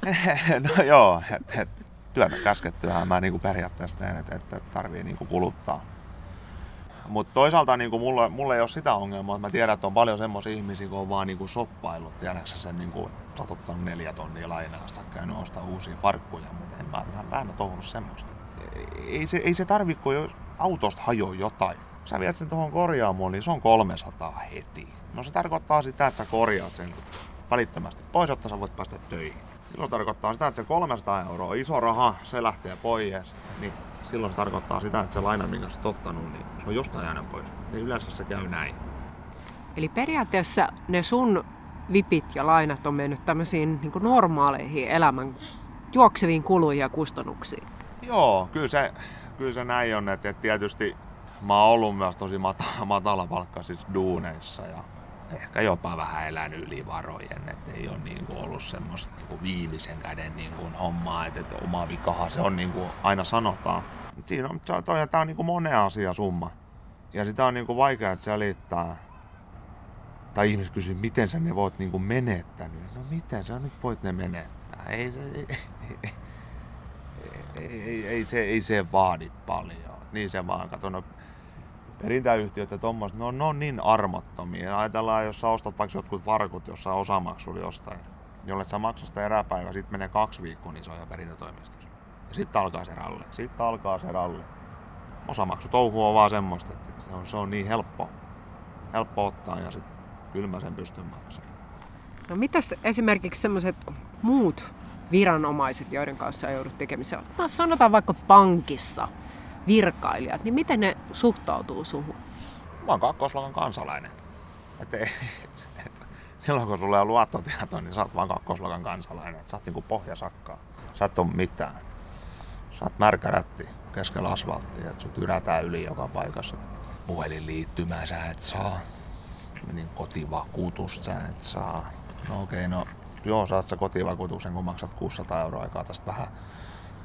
no joo, että et, työtä käskettyä mä niinku periaatteessa teen, että et, tarvii niinku kuluttaa. Mutta toisaalta niinku mulla, mulla ei ole sitä ongelmaa, että mä tiedän, että on paljon semmoisia ihmisiä, kun on vaan niinku soppaillut. Tiedätkö sen, niinku, sä oot ottanut neljä tonnia lainaa, sitä käynyt ostaa uusia farkkuja, mutta en mä, mä, mä en ole semmoista. Ei se, ei se tarvi, kun autosta hajoaa jotain sä viet sen tuohon korjaamoon, niin se on 300 heti. No se tarkoittaa sitä, että sä korjaat sen välittömästi pois, jotta sä voit päästä töihin. Silloin tarkoittaa sitä, että se 300 euroa iso raha, se lähtee pois. Niin silloin se tarkoittaa sitä, että se laina, minkä sä ottanut, niin se on jostain jäänyt pois. Niin yleensä se käy näin. Eli periaatteessa ne sun vipit ja lainat on mennyt tämmöisiin niin normaaleihin elämän juokseviin kuluihin ja kustannuksiin. Joo, kyllä se, kyllä se näin on, että tietysti mä oon ollut myös tosi matala, matala palkka siis duuneissa ja ehkä jopa vähän elänyt yli varojen, että ei ole niin kuin ollut semmoista niin kuin viimeisen käden niin kuin hommaa, että, että oma vikaha se on niin kuin aina sanotaan. Siinä on, toi, tämä on niin kuin monen asia summa. Ja sitä on niin kuin vaikea selittää. Tai ihmiset kysyy, miten sä ne voit niin kuin menettää. No miten sä nyt voit ne menettää? Ei, ei, ei, ei, ei, ei, se, ei se vaadi paljon. Niin se vaan, kato, no, perintäyhtiöt ja tommoset, ne ne on niin armottomia. Ajatellaan, jos sä ostat vaikka jotkut varkut jossain osamaksulla jostain, jolle sä maksat sitä eräpäivä, sitten menee kaksi viikkoa, niin se on jo perintätoimistossa. Ja sitten alkaa se ralli. Sitten alkaa se ralli. Osamaksutouhu on vaan semmoista, että se on, se on niin helppo, helppo ottaa ja sitten kyllä mä sen pystyn maksamaan. No mitäs esimerkiksi semmoiset muut viranomaiset, joiden kanssa joudut tekemiseen, no sanotaan vaikka pankissa virkailijat, niin miten ne suhtautuu suhun? Mä oon kakkosluokan kansalainen. Et ei, et, silloin kun sulla on luottotieto, niin sä oot vaan kakkosluokan kansalainen. Et sä oot niinku pohjasakkaa. Sä et oo mitään. Sä oot märkä rätti keskellä asfalttia, että sut yrätään yli joka paikassa. Puhelinliittymää sä et saa. Niin kotivakuutusta sä et saa. No okei, okay, no joo, saat sä kotivakuutuksen, kun maksat 600 euroa aikaa tästä vähän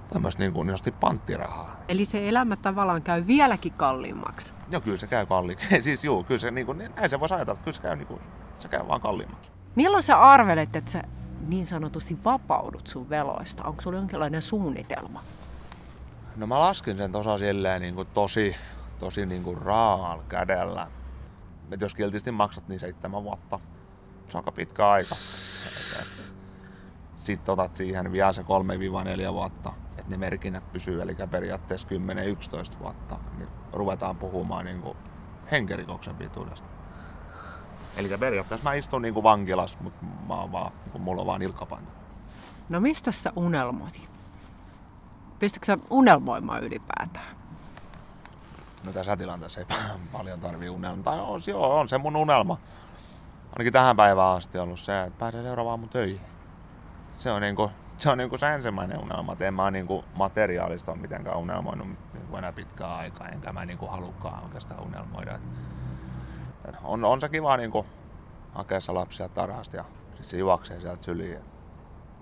tämmöistä niin kuin panttirahaa. Eli se elämä tavallaan käy vieläkin kalliimmaksi? Joo, kyllä se käy kalliimmaksi. siis juu, kyllä se, niin kuin, näin se voisi ajatella, että kyllä se käy, niin kuin, se käy vaan kalliimmaksi. Milloin sä arvelet, että sä niin sanotusti vapaudut sun veloista? Onko sulla jonkinlainen suunnitelma? No mä laskin sen tosa silleen niin kuin tosi, tosi niin kuin raal kädellä. Et jos kiltisti maksat, niin seitsemän vuotta. Se on aika pitkä aika. Sitten otat siihen vielä se 3-4 vuotta, että ne merkinnät pysyy, eli periaatteessa 10-11 vuotta, niin ruvetaan puhumaan niin kuin henkirikoksen pituudesta. Eli periaatteessa mä istun niin kuin vankilas, mutta mä oon vaan, niin kuin mulla on vaan ilkkapanta. No mistä sä unelmoit? Pystytkö sä unelmoimaan ylipäätään? No tässä tilanteessa ei paljon tarvii unelmaa. Tai on, joo, on se mun unelma. Ainakin tähän päivään asti ollut se, että pääsee seuraavaan mun töihin. Se on niinku, se on niinku se ensimmäinen unelma. En mä niinku materiaalista ole mitenkään unelmoinut niinku enää pitkään aikaa, enkä mä niinku halukkaan oikeastaan unelmoida. Et on, on se kiva niinku hakea lapsia tarhasta ja sit se juoksee sieltä syliin.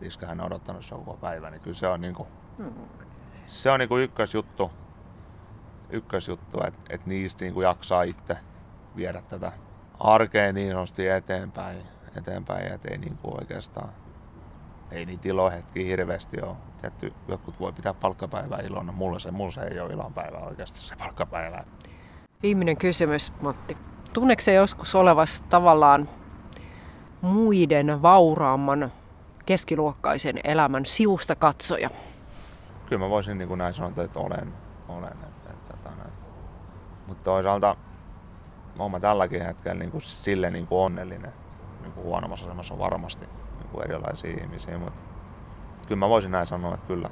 Iskähän on odottanut se koko päivä, niin kyllä se on niinku, se on niinku ykkösjuttu, ykkösjuttu että et niistä niinku jaksaa itse viedä tätä arkea niin nosti eteenpäin, eteenpäin että ei niinku oikeastaan ei niitä ilohetkiä hirveästi ole. Tietty, jotkut voi pitää palkkapäivää ilona. Mulla se, mulla se ei ole ilonpäivä oikeasti se palkkapäivä. Viimeinen kysymys, Matti. Tunneeko se joskus olevas tavallaan muiden vauraamman keskiluokkaisen elämän siusta katsoja? Kyllä mä voisin niin kuin näin sanoa, että olen. olen että, että, että, Mutta toisaalta olen tälläkin hetkellä niin kuin sille niin kuin onnellinen. Niin kuin huonommassa asemassa on varmasti kuin erilaisia ihmisiä, mutta kyllä mä voisin näin sanoa, että kyllä.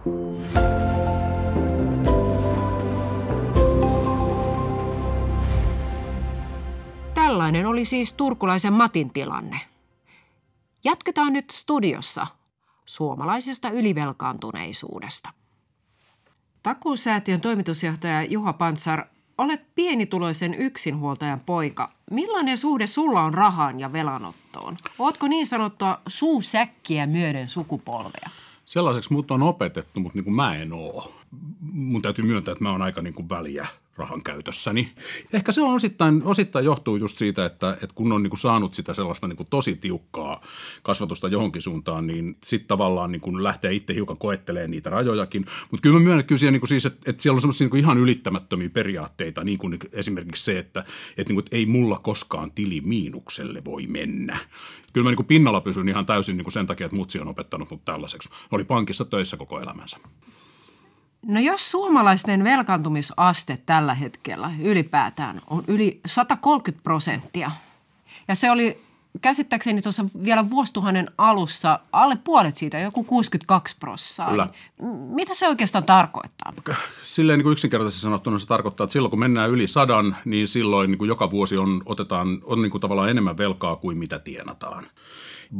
Tällainen oli siis turkulaisen Matin tilanne. Jatketaan nyt studiossa suomalaisesta ylivelkaantuneisuudesta. Takuusäätiön toimitusjohtaja Juha Pantsar, olet pienituloisen yksinhuoltajan poika. Millainen suhde sulla on rahaan ja velanottoon? Ootko niin sanottua suusäkkiä myöden sukupolvea? Sellaiseksi mut on opetettu, mutta niin kuin mä en oo. Mun täytyy myöntää, että mä oon aika niin kuin väliä rahan käytössäni. Ehkä se on osittain, osittain johtuu just siitä, että, että kun on niin kuin saanut sitä sellaista niin kuin tosi tiukkaa kasvatusta johonkin suuntaan, niin sitten tavallaan niin kuin lähtee itse hiukan koettelemaan niitä rajojakin. Mutta kyllä mä myönnän kyllä siihen, niin kuin siis, että, että siellä on semmoisia niin ihan ylittämättömiä periaatteita, niin kuin esimerkiksi se, että, että, niin kuin, että ei mulla koskaan tili miinukselle voi mennä. Kyllä mä niin kuin pinnalla pysyn ihan täysin niin kuin sen takia, että mutsi on opettanut mut tällaiseksi. Oli pankissa töissä koko elämänsä. No jos suomalaisten velkaantumisaste tällä hetkellä ylipäätään on yli 130 prosenttia, ja se oli käsittääkseni tuossa vielä vuosituhannen alussa alle puolet siitä, joku 62 prosenttia. Niin mitä se oikeastaan tarkoittaa? Silleen niin kuin yksinkertaisesti sanottuna se tarkoittaa, että silloin kun mennään yli sadan, niin silloin niin kuin joka vuosi on, otetaan, on niin kuin tavallaan enemmän velkaa kuin mitä tienataan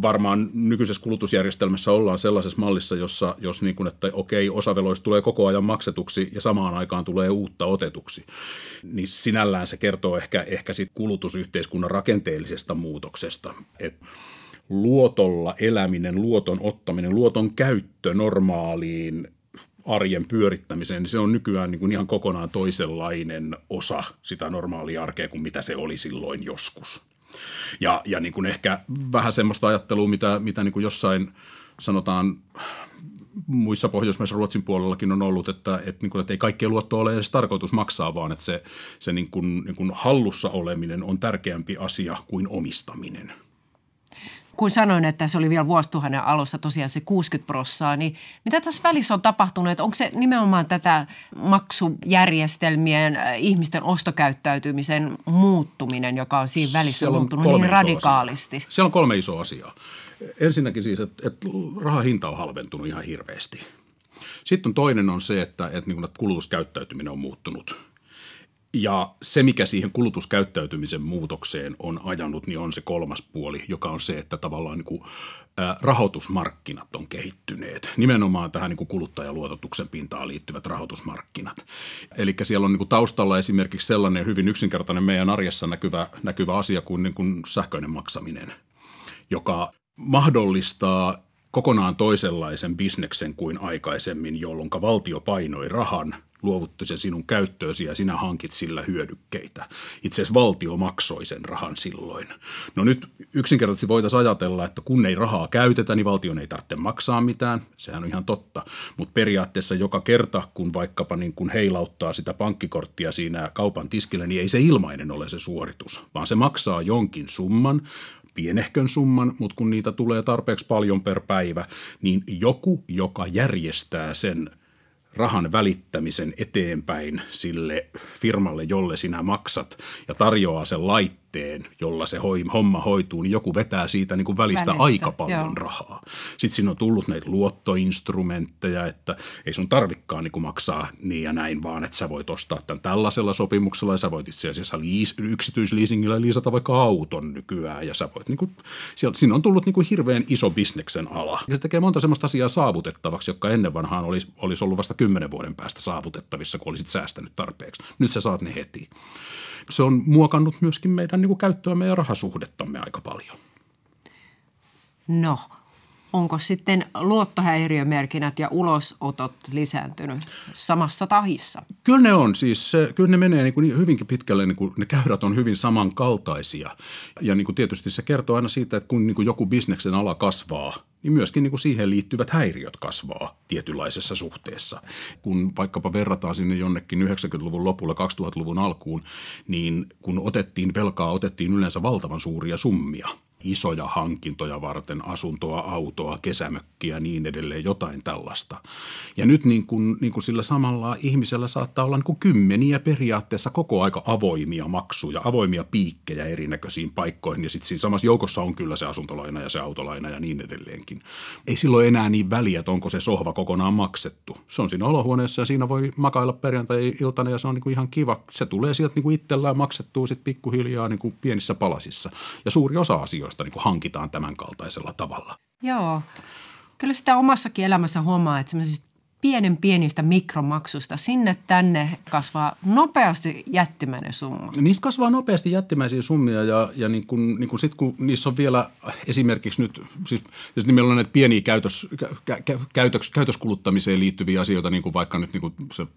varmaan nykyisessä kulutusjärjestelmässä ollaan sellaisessa mallissa, jossa jos niin kuin, että okei, osa veloista tulee koko ajan maksetuksi ja samaan aikaan tulee uutta otetuksi, niin sinällään se kertoo ehkä, ehkä siitä kulutusyhteiskunnan rakenteellisesta muutoksesta. Et luotolla eläminen, luoton ottaminen, luoton käyttö normaaliin arjen pyörittämiseen, niin se on nykyään niin kuin ihan kokonaan toisenlainen osa sitä normaalia arkea kuin mitä se oli silloin joskus. Ja, ja niin kuin ehkä vähän semmoista ajattelua, mitä, mitä niin kuin jossain sanotaan muissa Pohjoismaissa Ruotsin puolellakin on ollut, että, että, niin kuin, että ei kaikkea luottoa ole edes tarkoitus maksaa, vaan että se, se niin kuin, niin kuin hallussa oleminen on tärkeämpi asia kuin omistaminen. Kun sanoin, että se oli vielä vuosituhannen alussa tosiaan se 60 prossaa, niin mitä tässä välissä on tapahtunut? Onko se nimenomaan tätä maksujärjestelmien äh, ihmisten ostokäyttäytymisen muuttuminen, joka on siinä välissä Siellä on muuttunut niin radikaalisti? asiaa. Siellä on kolme isoa asiaa. Ensinnäkin siis, että, että rahan hinta on halventunut ihan hirveästi. Sitten on toinen on se, että, että, niin kulutuskäyttäytyminen on muuttunut – ja se, mikä siihen kulutuskäyttäytymisen muutokseen on ajanut, niin on se kolmas puoli, joka on se, että tavallaan niin kuin, rahoitusmarkkinat on kehittyneet. Nimenomaan tähän niin kuin kuluttajaluototuksen pintaan liittyvät rahoitusmarkkinat. Eli siellä on niin kuin taustalla esimerkiksi sellainen hyvin yksinkertainen meidän arjessa näkyvä, näkyvä asia kuin, niin kuin sähköinen maksaminen, joka mahdollistaa kokonaan toisenlaisen bisneksen kuin aikaisemmin, jolloin valtio painoi rahan – luovutti sen sinun käyttöösi ja sinä hankit sillä hyödykkeitä. Itse asiassa valtio maksoi sen rahan silloin. No nyt yksinkertaisesti voitaisiin ajatella, että kun ei rahaa käytetä, niin valtion ei tarvitse maksaa mitään. Sehän on ihan totta. Mutta periaatteessa joka kerta, kun vaikkapa niin kun heilauttaa sitä pankkikorttia siinä kaupan tiskillä, niin ei se ilmainen ole se suoritus, vaan se maksaa jonkin summan, pienehkön summan, mutta kun niitä tulee tarpeeksi paljon per päivä, niin joku, joka järjestää sen – rahan välittämisen eteenpäin sille firmalle, jolle sinä maksat ja tarjoaa sen laitteen laitteen, jolla se homma hoituu, niin joku vetää siitä niin kuin välistä, välistä aika paljon joo. rahaa. Sitten siinä on tullut näitä luottoinstrumentteja, että ei sun tarvikkaan niin kuin maksaa niin ja näin, vaan että sä voit ostaa tämän tällaisella sopimuksella ja sä voit itse asiassa liis, yksityisleasingillä liisata vaikka auton nykyään ja sä voit, niin kuin, siellä, siinä on tullut niin kuin hirveän iso bisneksen ala. Ja se tekee monta sellaista asiaa saavutettavaksi, jotka ennen vanhaan olisi, olisi ollut vasta kymmenen vuoden päästä saavutettavissa, kun olisit säästänyt tarpeeksi. Nyt sä saat ne heti se on muokannut myöskin meidän niin kuin käyttöämme ja rahasuhdettamme aika paljon. No, onko sitten luottohäiriömerkinnät ja ulosotot lisääntynyt samassa tahissa? Kyllä ne on. Siis kyllä ne menee niin kuin hyvinkin pitkälle, niin kuin ne käyrät on hyvin samankaltaisia. Ja niin kuin tietysti se kertoo aina siitä, että kun niin kuin joku bisneksen ala kasvaa – niin myöskin niin kuin siihen liittyvät häiriöt kasvaa tietynlaisessa suhteessa. Kun vaikkapa verrataan sinne jonnekin 90-luvun lopulla 2000-luvun alkuun, niin kun otettiin velkaa, otettiin yleensä valtavan suuria summia – isoja hankintoja varten, asuntoa, autoa, kesämökkiä niin edelleen, jotain tällaista. Ja nyt niin kuin, niin kuin sillä samalla ihmisellä saattaa olla niin kuin kymmeniä periaatteessa koko aika avoimia maksuja, avoimia piikkejä erinäköisiin paikkoihin. Ja sitten siinä samassa joukossa on kyllä se asuntolaina ja se autolaina ja niin edelleenkin. Ei silloin enää niin väliä, että onko se sohva kokonaan maksettu. Se on siinä olohuoneessa ja siinä voi makailla perjantai-iltana ja se on niin kuin ihan kiva. Se tulee sieltä niin kuin itsellään maksettua sitten pikkuhiljaa niin kuin pienissä palasissa. Ja suuri osa asioista josta niin kuin hankitaan tämän kaltaisella tavalla. Joo. Kyllä sitä omassakin elämässä huomaa, että pienen pienistä mikromaksusta sinne tänne kasvaa nopeasti jättimäinen summa. Niistä kasvaa nopeasti jättimäisiä summia ja, ja niin kun, niin kun sit kun niissä on vielä esimerkiksi nyt, siis, siis meillä on näitä pieniä käytös, kä, käytös, käytöskuluttamiseen liittyviä asioita, niin kuin vaikka nyt niin kuin se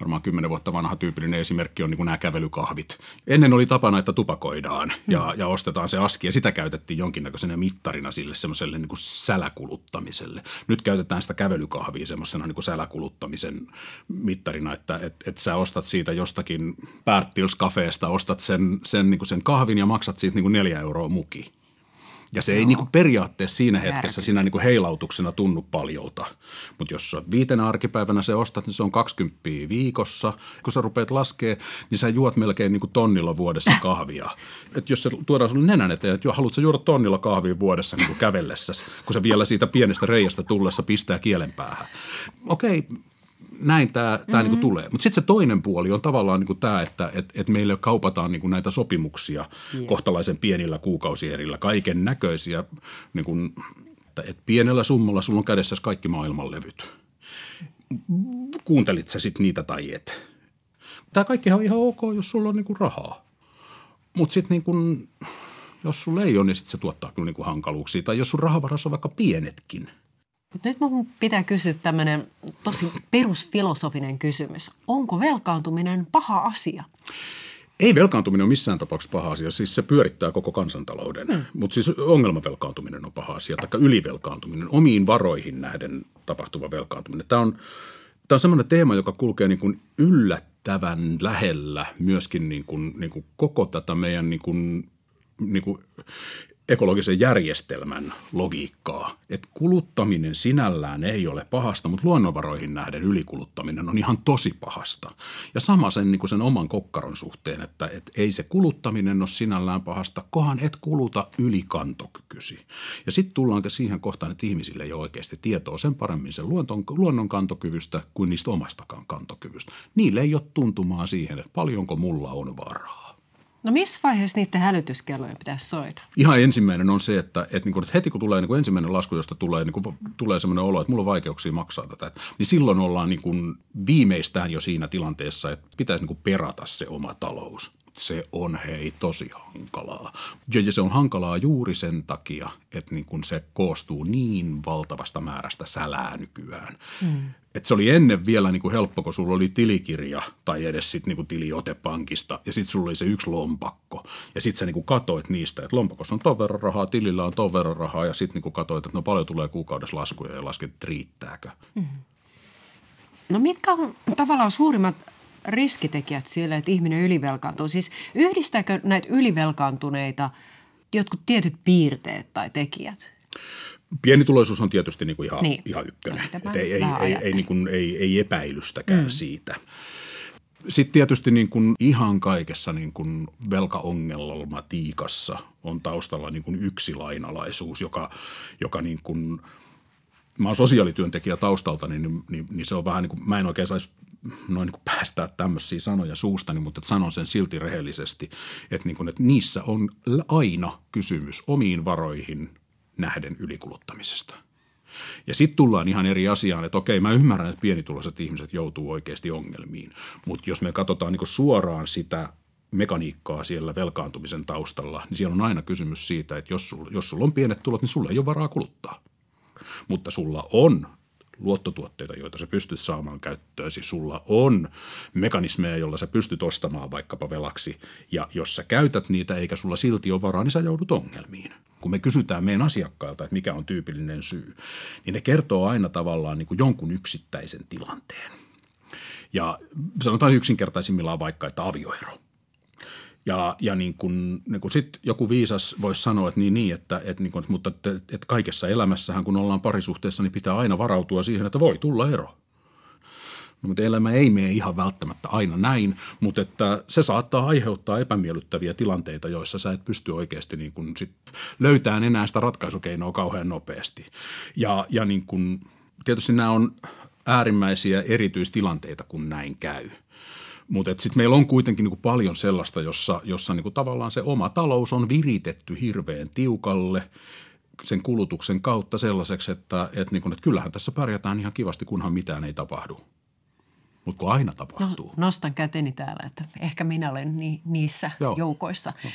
varmaan kymmenen vuotta vanha tyypillinen esimerkki on niin kuin nämä kävelykahvit. Ennen oli tapana, että tupakoidaan ja, hmm. ja ostetaan se aski ja sitä käytettiin jonkinnäköisenä mittarina sille semmoiselle niin kuin säläkuluttamiselle. Nyt käytetään sitä kävelykahvia semmoisena niin kuin säläkuluttamisen mittarina, että et, et sä ostat siitä jostakin Pärttils kafeesta, ostat sen, sen, niin kuin sen kahvin ja maksat siitä niin kuin neljä euroa muki. Ja se Joo. ei niin kuin periaatteessa siinä hetkessä siinä niin kuin heilautuksena tunnu paljolta. Mutta jos sä viitenä arkipäivänä se ostat, niin se on 20 viikossa. Kun sä rupeat laskee, niin sä juot melkein niin kuin tonnilla vuodessa kahvia. Et jos se tuodaan sulle nenän eteen, että haluat sä juoda tonnilla kahvia vuodessa niin kuin kävellessä, kun se vielä siitä pienestä reiästä tullessa pistää kielen päähän. Okei, näin tämä mm-hmm. niinku tulee. Mutta sitten se toinen puoli on tavallaan niinku tämä, että et, et meille kaupataan niinku näitä sopimuksia yeah. kohtalaisen pienillä kuukausierillä, kaiken näköisiä. Niinku, että et pienellä summalla sulla on kädessä kaikki maailman levyt. Kuuntelit sä sitten niitä tai et? Tämä kaikki on ihan ok, jos sulla on niinku rahaa. Mutta sitten niinku, jos sulla ei ole, niin sitten se tuottaa kyllä niinku hankaluuksia. Tai jos sun rahavarassa on vaikka pienetkin – nyt mun pitää kysyä tämmöinen tosi perusfilosofinen kysymys. Onko velkaantuminen paha asia? Ei velkaantuminen ole missään tapauksessa paha asia, siis se pyörittää koko kansantalouden. Mm. Mutta siis ongelmavelkaantuminen on paha asia, tai ylivelkaantuminen, omiin varoihin nähden tapahtuva velkaantuminen. Tämä on, tämä on semmoinen teema, joka kulkee niin kuin yllättävän lähellä myöskin niin kuin, niin kuin koko tätä meidän niin kuin, niin kuin ekologisen järjestelmän logiikkaa, että kuluttaminen sinällään ei ole pahasta, mutta luonnonvaroihin nähden ylikuluttaminen on ihan tosi pahasta. Ja sama sen, niin kuin sen oman kokkaron suhteen, että, että ei se kuluttaminen ole sinällään pahasta, kohan et kuluta ylikantokykysi. Ja sitten tullaan siihen kohtaan, että ihmisille ei ole oikeasti tietoa sen paremmin sen luonton, luonnon kantokyvystä kuin niistä omastakaan kantokyvystä. Niille ei ole tuntumaa siihen, että paljonko mulla on varaa. No missä vaiheessa niiden hälytyskellojen pitäisi soida? Ihan ensimmäinen on se, että, että, niin kuin, että heti kun tulee niin kuin ensimmäinen lasku, josta tulee, niin kuin, tulee sellainen olo, että mulla on vaikeuksia maksaa tätä, niin silloin ollaan niin kuin viimeistään jo siinä tilanteessa, että pitäisi niin kuin perata se oma talous se on hei tosi hankalaa. Ja se on hankalaa juuri sen takia, että niin kun se koostuu niin valtavasta määrästä sälää nykyään. Mm. Et se oli ennen vielä niin kuin helppo, kun sulla oli tilikirja tai edes sit niin kuin tiliote pankista ja sitten sulla oli se yksi lompakko. Ja sitten sä niin kuin katoit niistä, että lompakossa on ton verran rahaa, tilillä on ton verran rahaa ja sitten niin katoit, että no paljon tulee kuukaudessa laskuja ja lasket, että riittääkö. Mm. No mitkä on tavallaan suurimmat riskitekijät siellä, että ihminen ylivelkaantuu? Siis yhdistääkö näitä ylivelkaantuneita jotkut tietyt piirteet tai tekijät? Pienituloisuus on tietysti niin kuin ihan, niin. ihan ykkönen. No, ei, ei, ei, ei, niin kuin, ei, ei epäilystäkään mm. siitä. Sitten tietysti niin kuin ihan kaikessa niin kuin velkaongelmatiikassa on taustalla niin kuin yksi lainalaisuus, joka, joka niin kuin, mä oon sosiaalityöntekijä taustalta, niin, niin, niin se on vähän niin kuin, mä en oikein saisi noin niin kuin päästää tämmöisiä sanoja suustani, mutta sanon sen silti rehellisesti, että, niin kuin, että niissä on aina kysymys omiin varoihin nähden ylikuluttamisesta. Ja sitten tullaan ihan eri asiaan, että okei, mä ymmärrän, että pienituloiset ihmiset joutuu oikeasti ongelmiin, mutta jos me katsotaan niin suoraan sitä mekaniikkaa siellä velkaantumisen taustalla, niin siellä on aina kysymys siitä, että jos sulla, jos sulla on pienet tulot, niin sulla ei ole varaa kuluttaa. Mutta sulla on luottotuotteita, joita sä pystyt saamaan käyttöösi. Sulla on mekanismeja, joilla sä pystyt ostamaan vaikkapa velaksi. Ja jos sä käytät niitä eikä sulla silti ole varaa, niin sä joudut ongelmiin. Kun me kysytään meidän asiakkailta, että mikä on tyypillinen syy, niin ne kertoo aina tavallaan niin kuin jonkun yksittäisen tilanteen. Ja sanotaan yksinkertaisimmillaan vaikka, että avioero – ja, ja niin kun, niin kun sit joku viisas voisi sanoa, että niin, niin että, että, niin kun, mutta että, että kaikessa elämässähän, kun ollaan parisuhteessa, niin pitää aina varautua siihen, että voi tulla ero. No, mutta elämä ei mene ihan välttämättä aina näin, mutta että se saattaa aiheuttaa epämiellyttäviä tilanteita, joissa sä et pysty oikeasti niin kun sit löytämään enää sitä ratkaisukeinoa kauhean nopeasti. Ja, ja niin kun, tietysti nämä on äärimmäisiä erityistilanteita, kun näin käy – mutta sitten meillä on kuitenkin niinku paljon sellaista, jossa, jossa niinku tavallaan se oma talous on viritetty hirveän tiukalle sen kulutuksen kautta sellaiseksi, että, että, niinku, että kyllähän tässä pärjätään ihan kivasti, kunhan mitään ei tapahdu mutta kun aina tapahtuu. No, nostan käteni täällä, että ehkä minä olen ni, niissä Joo. joukoissa. No.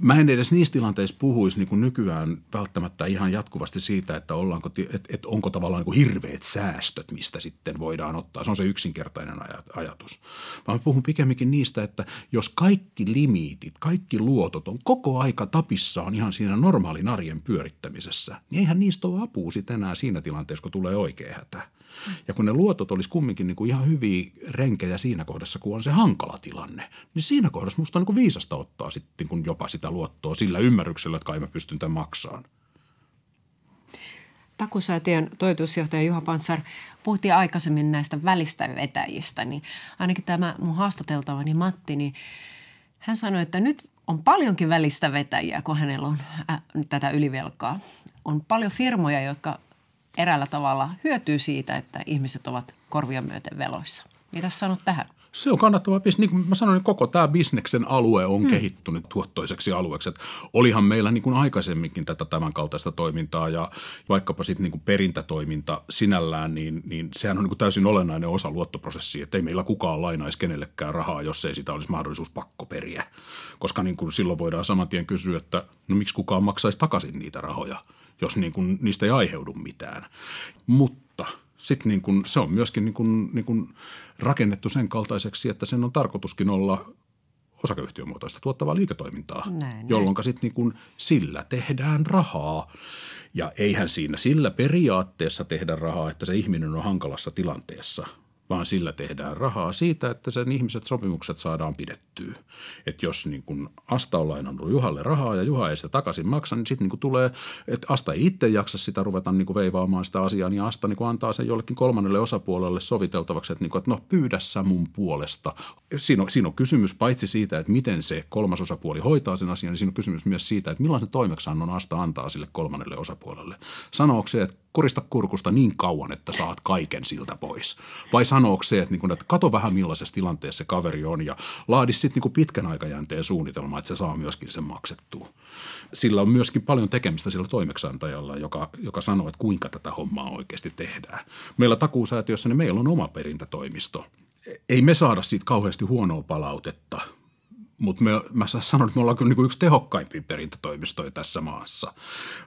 Mä en edes niissä tilanteissa puhuisi niin kuin nykyään välttämättä ihan jatkuvasti siitä, että ollaanko, et, et onko tavallaan niin kuin hirveät säästöt, mistä sitten voidaan ottaa. Se on se yksinkertainen ajatus. Mä puhun pikemminkin niistä, että jos kaikki limiitit, kaikki luotot on koko aika tapissaan ihan siinä normaalin arjen pyörittämisessä, niin eihän niistä ole apua sitten enää siinä tilanteessa, kun tulee oikea hätä. Ja kun ne luotot olisi kumminkin niin kuin ihan hyviä renkejä siinä kohdassa, kun on se hankala tilanne, niin siinä kohdassa musta on niin kuin viisasta ottaa sitten kuin jopa sitä luottoa sillä ymmärryksellä, että kai mä pystyn tämän maksamaan. Takusäätiön toitusjohtaja Juha Pantsar, puhuttiin aikaisemmin näistä välistä vetäjistä, niin ainakin tämä mun haastateltavani Matti, niin hän sanoi, että nyt on paljonkin välistä vetäjiä, kun hänellä on äh, tätä ylivelkaa. On paljon firmoja, jotka eräällä tavalla hyötyy siitä, että ihmiset ovat korvia myöten veloissa. Mitä sanot tähän? Se on kannattava bisnes. Niin kuin mä sanoin, niin koko tämä bisneksen alue on hmm. kehittynyt tuottoiseksi alueeksi. Että olihan meillä niin kuin aikaisemminkin tätä tämän kaltaista toimintaa ja vaikkapa sitten niin kuin perintätoiminta sinällään, niin, niin sehän on niin kuin täysin olennainen osa luottoprosessia. Että ei meillä kukaan lainaisi kenellekään rahaa, jos ei sitä olisi mahdollisuus pakkoperiä. Koska niin kuin silloin voidaan saman tien kysyä, että no miksi kukaan maksaisi takaisin niitä rahoja – jos niin kuin niistä ei aiheudu mitään. Mutta sitten niin kuin, se on myöskin niin kuin, niin kuin rakennettu sen kaltaiseksi, että sen on tarkoituskin olla osakeyhtiömuotoista tuottavaa liiketoimintaa, näin, jolloin sitten niin sillä tehdään rahaa. Ja eihän siinä sillä periaatteessa tehdä rahaa, että se ihminen on hankalassa tilanteessa, vaan sillä tehdään rahaa siitä, että sen ihmiset sopimukset saadaan pidettyä. Että jos niin kun Asta on lainannut Juhalle rahaa ja Juha ei sitä takaisin maksa, niin sitten niin tulee, että Asta ei itse jaksa sitä ruveta niin veivaamaan sitä asiaa, niin Asta niin antaa sen jollekin kolmannelle osapuolelle soviteltavaksi, että, niin kuin, että no pyydä sä mun puolesta. Siinä on, siinä on kysymys paitsi siitä, että miten se kolmas osapuoli hoitaa sen asian, niin siinä on kysymys myös siitä, että millaisen toimeksannon Asta antaa sille kolmannelle osapuolelle. Sanooko se, että korista kurkusta niin kauan, että saat kaiken siltä pois? Vai sanooko se, että, niin kuin, että kato vähän millaisessa tilanteessa se kaveri on ja laadi sitten niin pitkän aikajänteen suunnitelma, että se saa myöskin sen maksettua. Sillä on myöskin paljon tekemistä sillä toimeksantajalla, joka, joka sanoo, että kuinka tätä hommaa oikeasti tehdään. Meillä takuusäätiössä niin meillä on oma perintätoimisto. Ei me saada siitä kauheasti huonoa palautetta – mutta me, mä sanon, että me ollaan kyllä niinku yksi tehokkaimpia perintätoimistoja tässä maassa.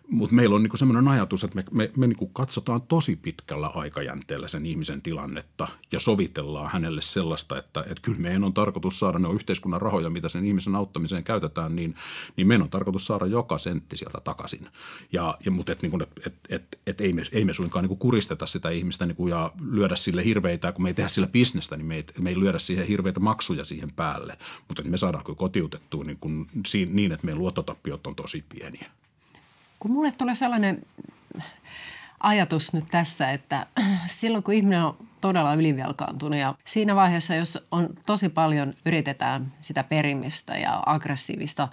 Mutta meillä on niinku sellainen ajatus, että me, me, me niinku katsotaan tosi pitkällä aikajänteellä sen ihmisen tilannetta ja sovitellaan hänelle sellaista, että, että kyllä meidän on tarkoitus saada, ne yhteiskunnan rahoja, mitä sen ihmisen auttamiseen käytetään, niin, niin meidän on tarkoitus saada joka sentti sieltä takaisin. Ja, ja, mutta et, niinku, et, et, et, et ei, me, ei me suinkaan niinku kuristeta sitä ihmistä niinku, ja lyödä sille hirveitä, kun me ei tehdä sillä bisnestä, niin me ei, me ei lyödä siihen hirveitä maksuja siihen päälle. Mutta me saadaan saadaanko kotiutettua niin, kuin, niin, että meidän luottotappiot on tosi pieniä. Kun mulle tulee sellainen ajatus nyt tässä, että silloin kun ihminen on todella ylivelkaantunut ja siinä vaiheessa, jos on tosi paljon yritetään sitä perimistä ja aggressiivista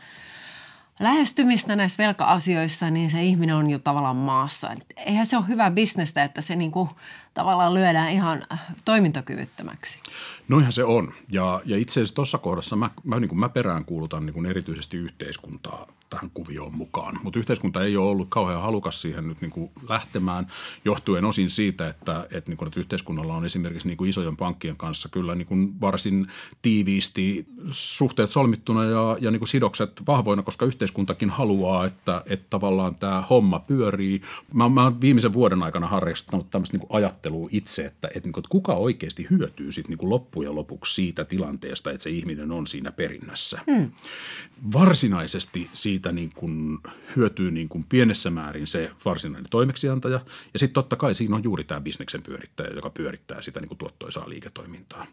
lähestymistä näissä velka-asioissa, niin se ihminen on jo tavallaan maassa. Eihän se ole hyvä bisnestä, että se niin kuin tavallaan lyödään ihan toimintakyvyttömäksi. Noihän se on. Ja, ja itse asiassa tuossa kohdassa mä, mä, niin mä perään kuulutan niin erityisesti yhteiskuntaa tähän kuvioon mukaan. Mutta yhteiskunta ei ole ollut kauhean halukas siihen nyt niin kuin lähtemään johtuen osin siitä, että, että, niin kuin, että yhteiskunnalla on esimerkiksi niin kuin isojen pankkien kanssa kyllä niin kuin varsin tiiviisti suhteet solmittuna ja, ja niin kuin sidokset vahvoina, koska yhteiskuntakin haluaa, että, että tavallaan tämä homma pyörii. Mä, mä olen viimeisen vuoden aikana harrastanut tämmöistä niin kuin ajattelua itse, että, että, niin kuin, että kuka oikeasti hyötyy sitten niin kuin loppujen lopuksi siitä tilanteesta, että se ihminen on siinä perinnässä. Hmm. Varsinaisesti siitä siitä niin kuin hyötyy niin kuin pienessä määrin se varsinainen toimeksiantaja. Ja sitten totta kai siinä on juuri tämä bisneksen pyörittäjä, joka pyörittää sitä niin kuin tuottoisaa liiketoimintaa.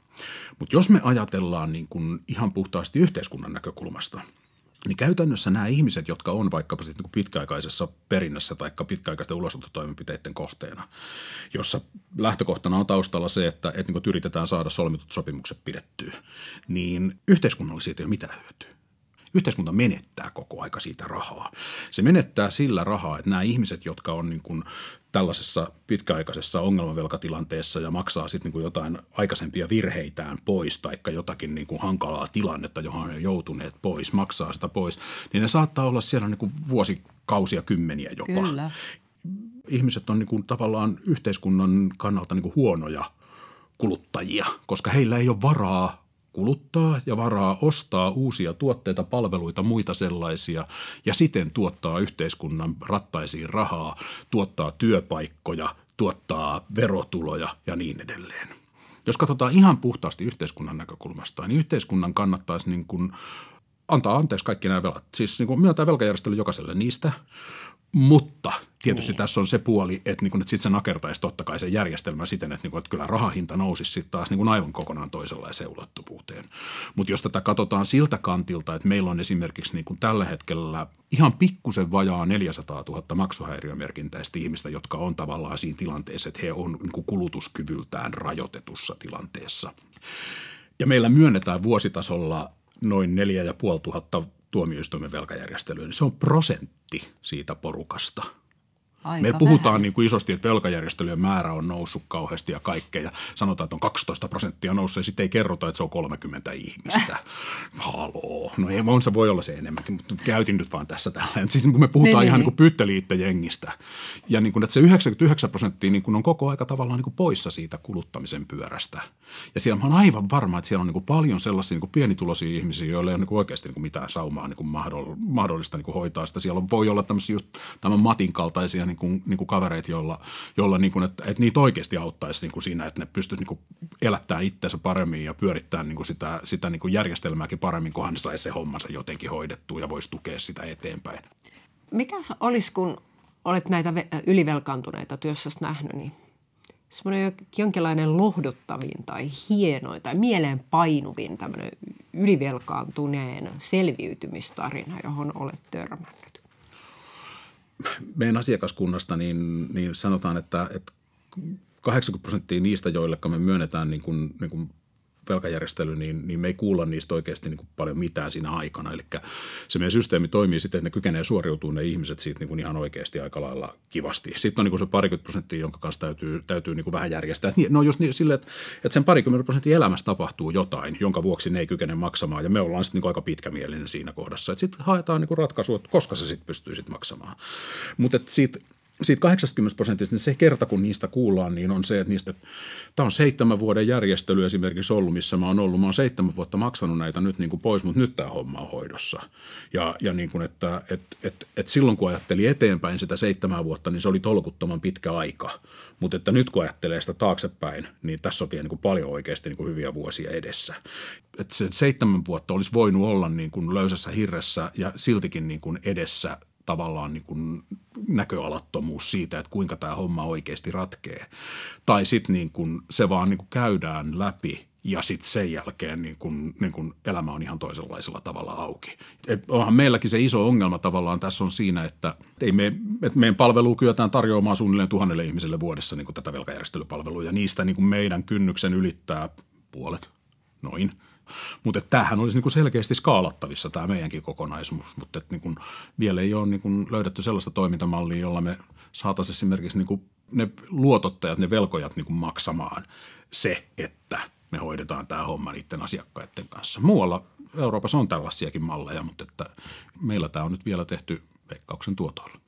Mutta jos me ajatellaan niin kuin ihan puhtaasti yhteiskunnan näkökulmasta – niin käytännössä nämä ihmiset, jotka on vaikkapa sitten niin pitkäaikaisessa perinnässä tai pitkäaikaisten ulosottotoimenpiteiden kohteena, jossa lähtökohtana on taustalla se, että, että niin yritetään saada solmitut sopimukset pidettyä, niin yhteiskunnalla siitä ei ole mitään hyötyä yhteiskunta menettää koko aika siitä rahaa. Se menettää sillä rahaa, että nämä ihmiset, jotka on niin kuin tällaisessa pitkäaikaisessa ongelmavelkatilanteessa ja maksaa sitten niin jotain aikaisempia virheitään pois tai jotakin niin kuin hankalaa tilannetta, johon on joutuneet pois, maksaa sitä pois, niin ne saattaa olla siellä niin kuin vuosikausia, kymmeniä jopa. Kyllä. Ihmiset on niin kuin tavallaan yhteiskunnan kannalta niin kuin huonoja kuluttajia, koska heillä ei ole varaa kuluttaa ja varaa ostaa uusia tuotteita, palveluita, muita sellaisia ja siten tuottaa yhteiskunnan rattaisiin rahaa, tuottaa työpaikkoja, tuottaa verotuloja ja niin edelleen. Jos katsotaan ihan puhtaasti yhteiskunnan näkökulmasta, niin yhteiskunnan kannattaisi niin kuin antaa anteeksi kaikki nämä velat. Siis niin kuin myöntää velkajärjestely jokaiselle niistä, mutta tietysti niin. tässä on se puoli, että, niin kuin, että sitten se nakertaisi totta kai sen järjestelmän siten, että, niin kuin, että kyllä rahahinta nousisi sitten taas niin kuin aivan kokonaan toisenlaiseen ulottuvuuteen. Mutta jos tätä katsotaan siltä kantilta, että meillä on esimerkiksi niin kuin tällä hetkellä ihan pikkusen vajaa 400 000 maksuhäiriömerkintäistä ihmistä, jotka on tavallaan siinä tilanteessa, että he on niin kuin kulutuskyvyltään rajoitetussa tilanteessa. Ja meillä myönnetään vuositasolla noin 4500 tuomioistuimen velkajärjestelyyn, niin se on prosentti siitä porukasta – Aika Me puhutaan vähän. niin kuin isosti, että velkajärjestelyjen määrä on noussut kauheasti ja kaikkea. Ja sanotaan, että on 12 prosenttia noussut ja sitten ei kerrota, että se on 30 ihmistä. Haloo. No ei, on se voi olla se enemmänkin, mutta käytin nyt vaan tässä tällä. Siis kun me puhutaan niin, ihan niin, niin jengistä. Ja niin kuin, että se 99 prosenttia niin kuin on koko aika tavallaan niin kuin poissa siitä kuluttamisen pyörästä. Ja siellä on aivan varma, että siellä on niin kuin paljon sellaisia niin kuin pienituloisia ihmisiä, joilla ei ole niin kuin oikeasti niin kuin mitään saumaa niin kuin mahdollista niin kuin hoitaa sitä. Siellä voi olla tämmöisiä just tämän Matin kaltaisia niin kuin, niin kuin kavereita, joilla, joilla niin kuin, että, että niitä oikeasti auttaisi niin kuin siinä, että ne pystyisi niin elättämään itseensä paremmin ja pyörittämään niin kuin sitä, sitä niin kuin järjestelmääkin paremmin, kunhan ne saisi se hommansa jotenkin hoidettua ja voisi tukea sitä eteenpäin. Mikä olisi, kun olet näitä ylivelkaantuneita työssäsi nähnyt, niin semmoinen jonkinlainen lohduttavin tai hienoin tai mieleen painuvin tämmöinen ylivelkaantuneen selviytymistarina, johon olet törmännyt? Meidän asiakaskunnasta niin, niin sanotaan, että, että 80 prosenttia niistä, joille me myönnetään niin kuin, niin kuin velkajärjestely, niin, niin me ei kuulla niistä oikeasti niin kuin paljon mitään siinä aikana. Eli se meidän systeemi toimii siten, että ne kykenee suoriutumaan ne ihmiset siitä niin kuin ihan oikeasti aika lailla kivasti. Sitten on niin kuin se parikymmentä prosenttia, jonka kanssa täytyy, täytyy niin kuin vähän järjestää. No just niin, sille, että, että sen parikymmentä prosenttia elämässä tapahtuu jotain, jonka vuoksi ne ei kykene maksamaan. Ja me ollaan sitten niin aika pitkämielinen siinä kohdassa. Sitten haetaan niin kuin ratkaisu, että koska se sitten pystyy sitten maksamaan. Mutta siitä siitä 80 prosentista, niin se kerta kun niistä kuullaan, niin on se, että niistä, tämä on seitsemän vuoden järjestely esimerkiksi ollut, missä mä oon ollut. Mä oon seitsemän vuotta maksanut näitä nyt niin kuin pois, mutta nyt tämä homma on hoidossa. Ja, ja niin kuin, että et, et, et silloin kun ajatteli eteenpäin sitä seitsemän vuotta, niin se oli tolkuttoman pitkä aika. Mutta että nyt kun ajattelee sitä taaksepäin, niin tässä on vielä niin kuin paljon oikeasti niin kuin hyviä vuosia edessä. Että se seitsemän vuotta olisi voinut olla niin kuin löysässä hirressä ja siltikin niin kuin edessä tavallaan niin kuin näköalattomuus siitä, että kuinka tämä homma oikeasti ratkee. Tai sitten niin kuin se vaan niin kuin käydään läpi ja sitten sen jälkeen niin kun, niin kun elämä on ihan toisenlaisella tavalla auki. Et onhan meilläkin se iso ongelma tavallaan tässä on siinä, että, ei me, että meidän palvelu kyetään tarjoamaan suunnilleen tuhannelle ihmiselle vuodessa niin tätä velkajärjestelypalvelua ja niistä niin meidän kynnyksen ylittää puolet, noin – mutta tämähän olisi niinku selkeästi skaalattavissa tämä meidänkin kokonaisuus, mutta niinku vielä ei ole niinku löydetty sellaista toimintamallia, jolla me saataisiin esimerkiksi niinku ne luotottajat, ne velkojat niinku maksamaan se, että me hoidetaan tämä homma niiden asiakkaiden kanssa. Muualla Euroopassa on tällaisiakin malleja, mutta että meillä tämä on nyt vielä tehty veikkauksen tuotoilla.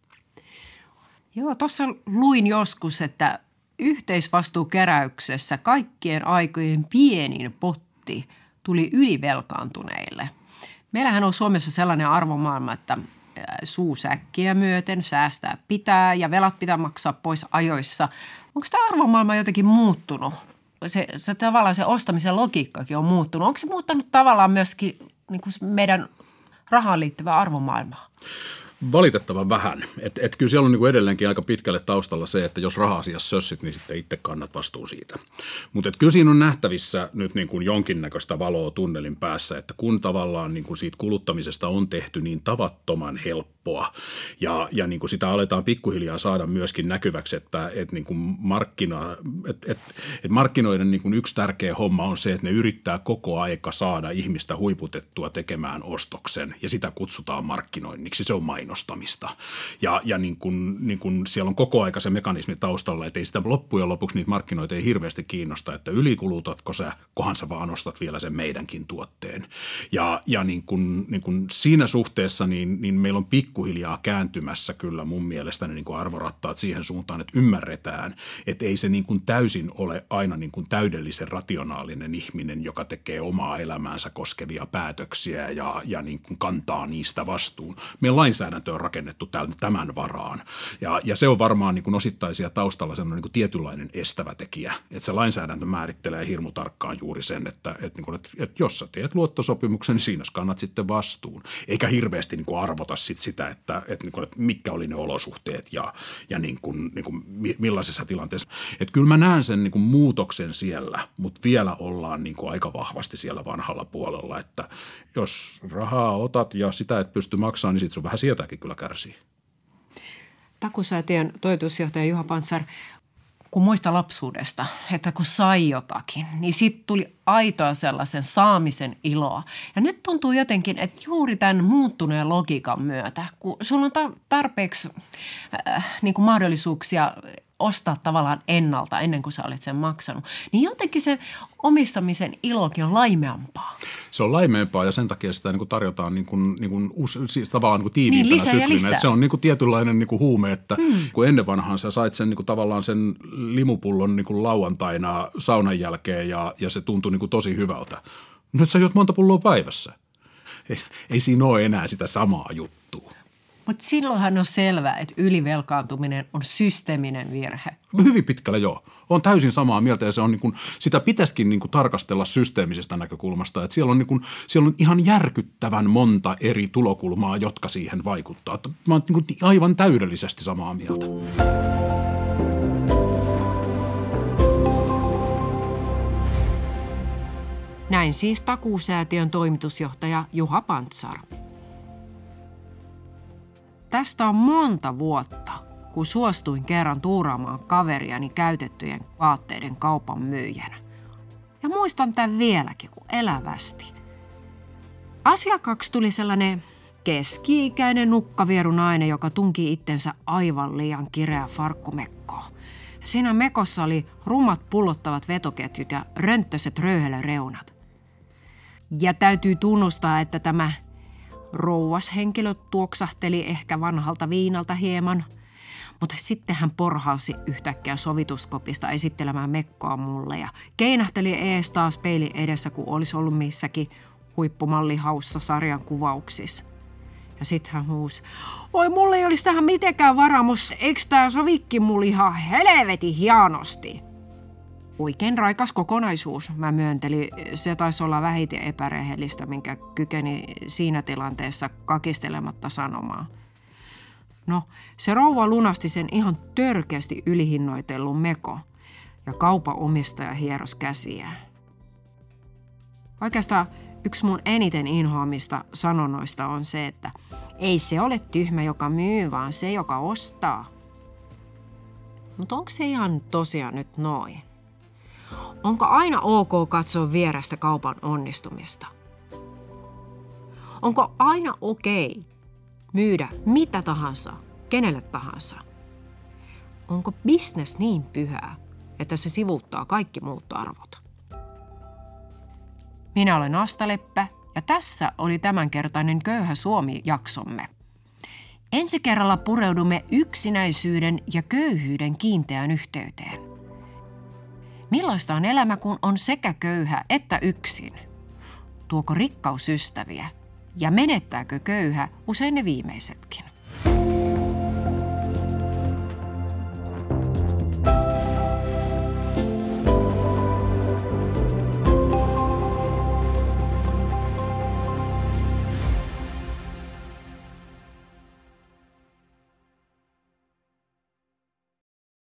Joo, tuossa luin joskus, että yhteisvastuukeräyksessä kaikkien aikojen pienin potti – tuli ylivelkaantuneille. Meillähän on Suomessa sellainen arvomaailma, että suusäkkiä myöten säästää pitää ja velat pitää maksaa pois ajoissa. Onko tämä arvomaailma jotenkin muuttunut? Se, se tavallaan se ostamisen logiikkakin on muuttunut. Onko se muuttanut tavallaan myöskin niin kuin meidän rahaan liittyvää arvomaailmaa? Valitettavan vähän. Et, et kyllä siellä on niin kuin edelleenkin aika pitkälle taustalla se, että jos raha-asiassa sössit, niin sitten itse kannat vastuun siitä. Mutta kyllä siinä on nähtävissä nyt niin kuin jonkinnäköistä valoa tunnelin päässä, että kun tavallaan niin kuin siitä kuluttamisesta on tehty niin tavattoman helppoa ja, ja niin kuin sitä aletaan pikkuhiljaa saada myöskin näkyväksi, että, että niin kuin markkina, että, että, että markkinoiden niin kuin yksi tärkeä homma on se, että ne yrittää koko aika saada ihmistä huiputettua tekemään ostoksen ja sitä kutsutaan markkinoinniksi. Se on main mainostamista. Ja, ja niin kun, niin kun siellä on koko aika se mekanismi taustalla, että ei sitä loppujen lopuksi niitä markkinoita ei hirveästi kiinnosta, että ylikulutatko sä, kohan sä vaan ostat vielä sen meidänkin tuotteen. Ja, ja niin kun, niin kun siinä suhteessa niin, niin meillä on pikkuhiljaa kääntymässä kyllä mun mielestäni niin arvorattaat siihen suuntaan, että ymmärretään, että ei se niin kun täysin ole aina niin kun täydellisen rationaalinen ihminen, joka tekee omaa elämäänsä koskevia päätöksiä ja, ja niin kun kantaa niistä vastuun. Meidän lainsäädäntö on rakennettu tämän varaan. Ja, ja se on varmaan niin kuin osittaisia taustalla sellainen niin kuin tietynlainen estävä tekijä. Että se lainsäädäntö määrittelee hirmu tarkkaan juuri sen, että, että, niin kuin, että, että jos sä teet luottosopimuksen, niin siinä kannat sitten vastuun. Eikä hirveästi niin kuin arvota sit sitä, että, että, niin kuin, että mitkä oli ne olosuhteet ja, ja niin kuin, niin kuin millaisessa tilanteessa. Että kyllä mä näen sen niin kuin muutoksen siellä, mutta vielä ollaan niin kuin aika vahvasti siellä vanhalla puolella, että jos rahaa otat ja sitä et pysty maksamaan, niin sitten sun vähän sieltä sieltäkin kyllä kärsii. Takusäätiön toitusjohtaja Juha Pantsar, kun muista lapsuudesta, että kun sai jotakin, niin sitten tuli aitoa sellaisen saamisen iloa. Ja nyt tuntuu jotenkin, että juuri tämän muuttuneen logiikan myötä, kun sulla on tarpeeksi äh, niin kuin mahdollisuuksia ostaa tavallaan ennalta ennen kuin sä olet sen maksanut, niin jotenkin se omistamisen ilokin on laimeampaa. Se on laimeampaa ja sen takia sitä niin kuin tarjotaan niin kuin, niin kuin, siis tavallaan niin kuin tiiviimpänä niin, lisää syklinä. Se on niin kuin tietynlainen niin kuin huume, että hmm. kun ennen vanhaan sä sait sen niin kuin, tavallaan sen limupullon niin kuin lauantaina saunan jälkeen ja, ja se tuntui niin kuin tosi hyvältä. Nyt sä juot monta pulloa päivässä. Ei, ei siinä ole enää sitä samaa juttua. Mutta silloinhan on selvää, että ylivelkaantuminen on systeeminen virhe. Hyvin pitkälle joo. On täysin samaa mieltä ja se on niin kun sitä pitäisikin niin kun tarkastella systeemisestä näkökulmasta. Että siellä, on niin kun, siellä on ihan järkyttävän monta eri tulokulmaa, jotka siihen vaikuttaa. Et mä oon niin aivan täydellisesti samaa mieltä. Näin siis takuusäätiön toimitusjohtaja Juha Pantsar. Tästä on monta vuotta, kun suostuin kerran tuuraamaan kaveriani käytettyjen vaatteiden kaupan myyjänä. Ja muistan tämän vieläkin, kun elävästi. Asiakkaaksi tuli sellainen keski-ikäinen nukkavieru nainen, joka tunki itsensä aivan liian kireä farkkumekkoon. Siinä mekossa oli rumat pullottavat vetoketjut ja rönttöset röyhelöreunat. Ja täytyy tunnustaa, että tämä rouvas henkilö tuoksahteli ehkä vanhalta viinalta hieman, mutta sitten hän porhausi yhtäkkiä sovituskopista esittelemään mekkoa mulle ja keinähteli ees taas peili edessä, kun olisi ollut missäkin huippumallihaussa sarjan kuvauksissa. Ja sitten hän huusi, oi mulle ei olisi tähän mitenkään varamus, eikö tää sovikki mulle ihan helvetin hienosti? Oikein raikas kokonaisuus, mä myöntelin. Se taisi olla vähiten epärehellistä, minkä kykeni siinä tilanteessa kakistelematta sanomaan. No, se rouva lunasti sen ihan törkeästi ylihinnoitellun meko, ja kaupan omistaja hieros käsiä. Oikeastaan Yksi mun eniten inhoamista sanonnoista on se, että ei se ole tyhmä, joka myy, vaan se, joka ostaa. Mutta onko se ihan tosiaan nyt noin? Onko aina ok katsoa vierestä kaupan onnistumista? Onko aina okei okay myydä mitä tahansa, kenelle tahansa? Onko business niin pyhää, että se sivuttaa kaikki muut arvot? Minä olen Asta Leppä ja tässä oli tämänkertainen Köyhä Suomi-jaksomme. Ensi kerralla pureudumme yksinäisyyden ja köyhyyden kiinteään yhteyteen. Millaista on elämä, kun on sekä köyhä että yksin? Tuoko rikkaus ystäviä? Ja menettääkö köyhä usein ne viimeisetkin?